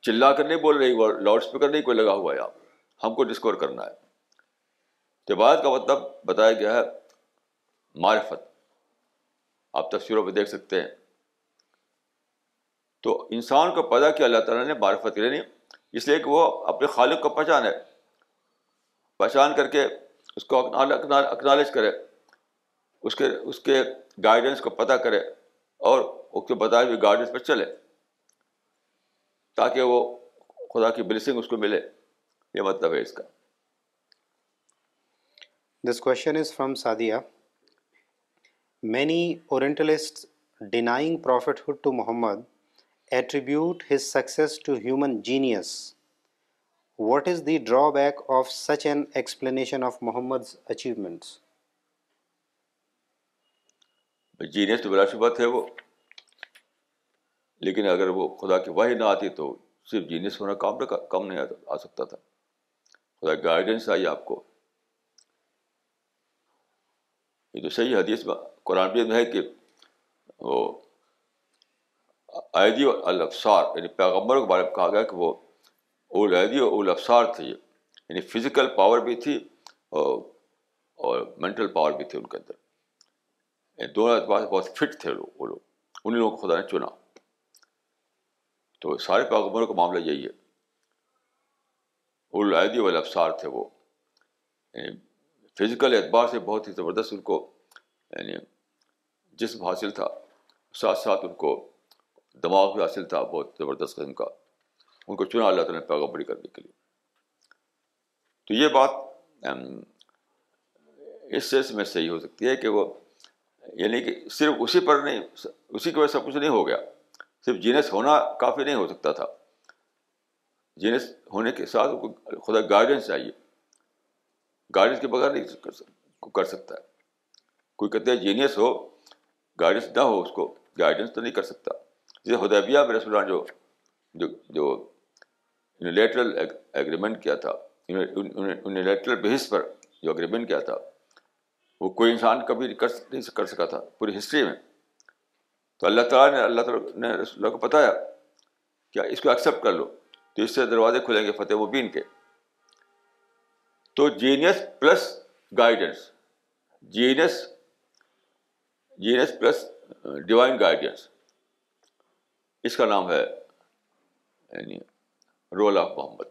چلا کر نہیں بول رہی، وہ لاؤڈ اسپیکر نہیں، کوئی لگا ہوا ہے آپ ہم کو ڈسکور کرنا ہے۔ تو بات کا مطلب بتایا گیا ہے معرفت۔ آپ تصویروں پہ دیکھ سکتے ہیں۔ تو انسان کو پیدا کیا اللہ تعالیٰ نے معرفت کے لیے اس لیے کہ وہ اپنے خالق کو پہچانے پہچان کر کے اس کو اکنالج کرے۔ اس کے اس کے گائیڈنس کو پتہ کرے اور اس کے بتائے ہوئے گائیڈنس پہ چلے۔ تاکہ وہ خدا کی بلسنگ اس کو ملے یہ مطلب ہے اس کا۔ This question is from Sadia many orientalist denying prophethood to Muhammad attribute his success to human genius what is the drawback of such an explanation of Muhammad achievements genius تو بلا شبہ تھے وہ۔ لیکن اگر وہ خدا کی واحد نہ آتی تو صرف جینیس ہونا کام نہ کم نہیں آ سکتا تھا۔ خدا کی گائیڈنس آئی آپ کو۔ یہ تو صحیح حدیث میں قرآن میں ہے کہ وہ عیدی الفسار یعنی پیغمبر کے بارے میں کہا گیا کہ وہ اول عیدی اور اول افسار تھے۔ یعنی فزیکل پاور بھی تھی اور اور مینٹل پاور بھی تھی ان کے اندر۔ یعنی دونوں اعتبار سے بہت فٹ تھے لوگ وہ لوگ انہیں لوگوں کو خدا نے چنا۔ تو سارے پیغمبروں کا معاملہ یہی ہے۔ العیدی والے افسار تھے وہ۔ یعنی فزیکل اعتبار سے بہت ہی زبردست ان کو یعنی جسم حاصل تھا۔ ساتھ ساتھ ان کو دماغ بھی حاصل تھا، بہت زبردست قسم کا۔ ان کو چنا اللہ تعالیٰ نے پیغمبری کرنے کے لیے۔ تو یہ بات اس سینس میں صحیح ہو سکتی ہے کہ وہ یعنی کہ صرف اسی پر نہیں، اسی کی وجہ سے سب کچھ نہیں ہو گیا۔ صرف جینس ہونا کافی نہیں ہو سکتا تھا۔ جینس ہونے کے ساتھ خدا گائیڈنس چاہیے گائیڈنس کے بغیر نہیں کر سکتا ہے۔ کوئی کہتے ہیں جینیس ہو گائیڈنس نہ ہو اس کو گائیڈنس تو نہیں کر سکتا۔ جیسے ہدیبیہ میں رسول جو جو جو یونیلیٹرل ایگریمنٹ کیا تھا۔ یونیلیٹرل بیس پر جو اگریمنٹ کیا تھا، وہ کوئی انسان کبھی کر، نہیں کر سکا تھا۔ پوری ہسٹری میں۔ تو اللہ تعالیٰ نے اللہ تعالیٰ نے رسول اللہ کو بتایا کیا اس کو ایکسیپٹ کر لو، تو اس سے دروازے کھلیں گے فتح مبین کے۔ تو genius plus guidance genius genius plus divine guidance اس کا نام ہے یعنی رول آف محمد۔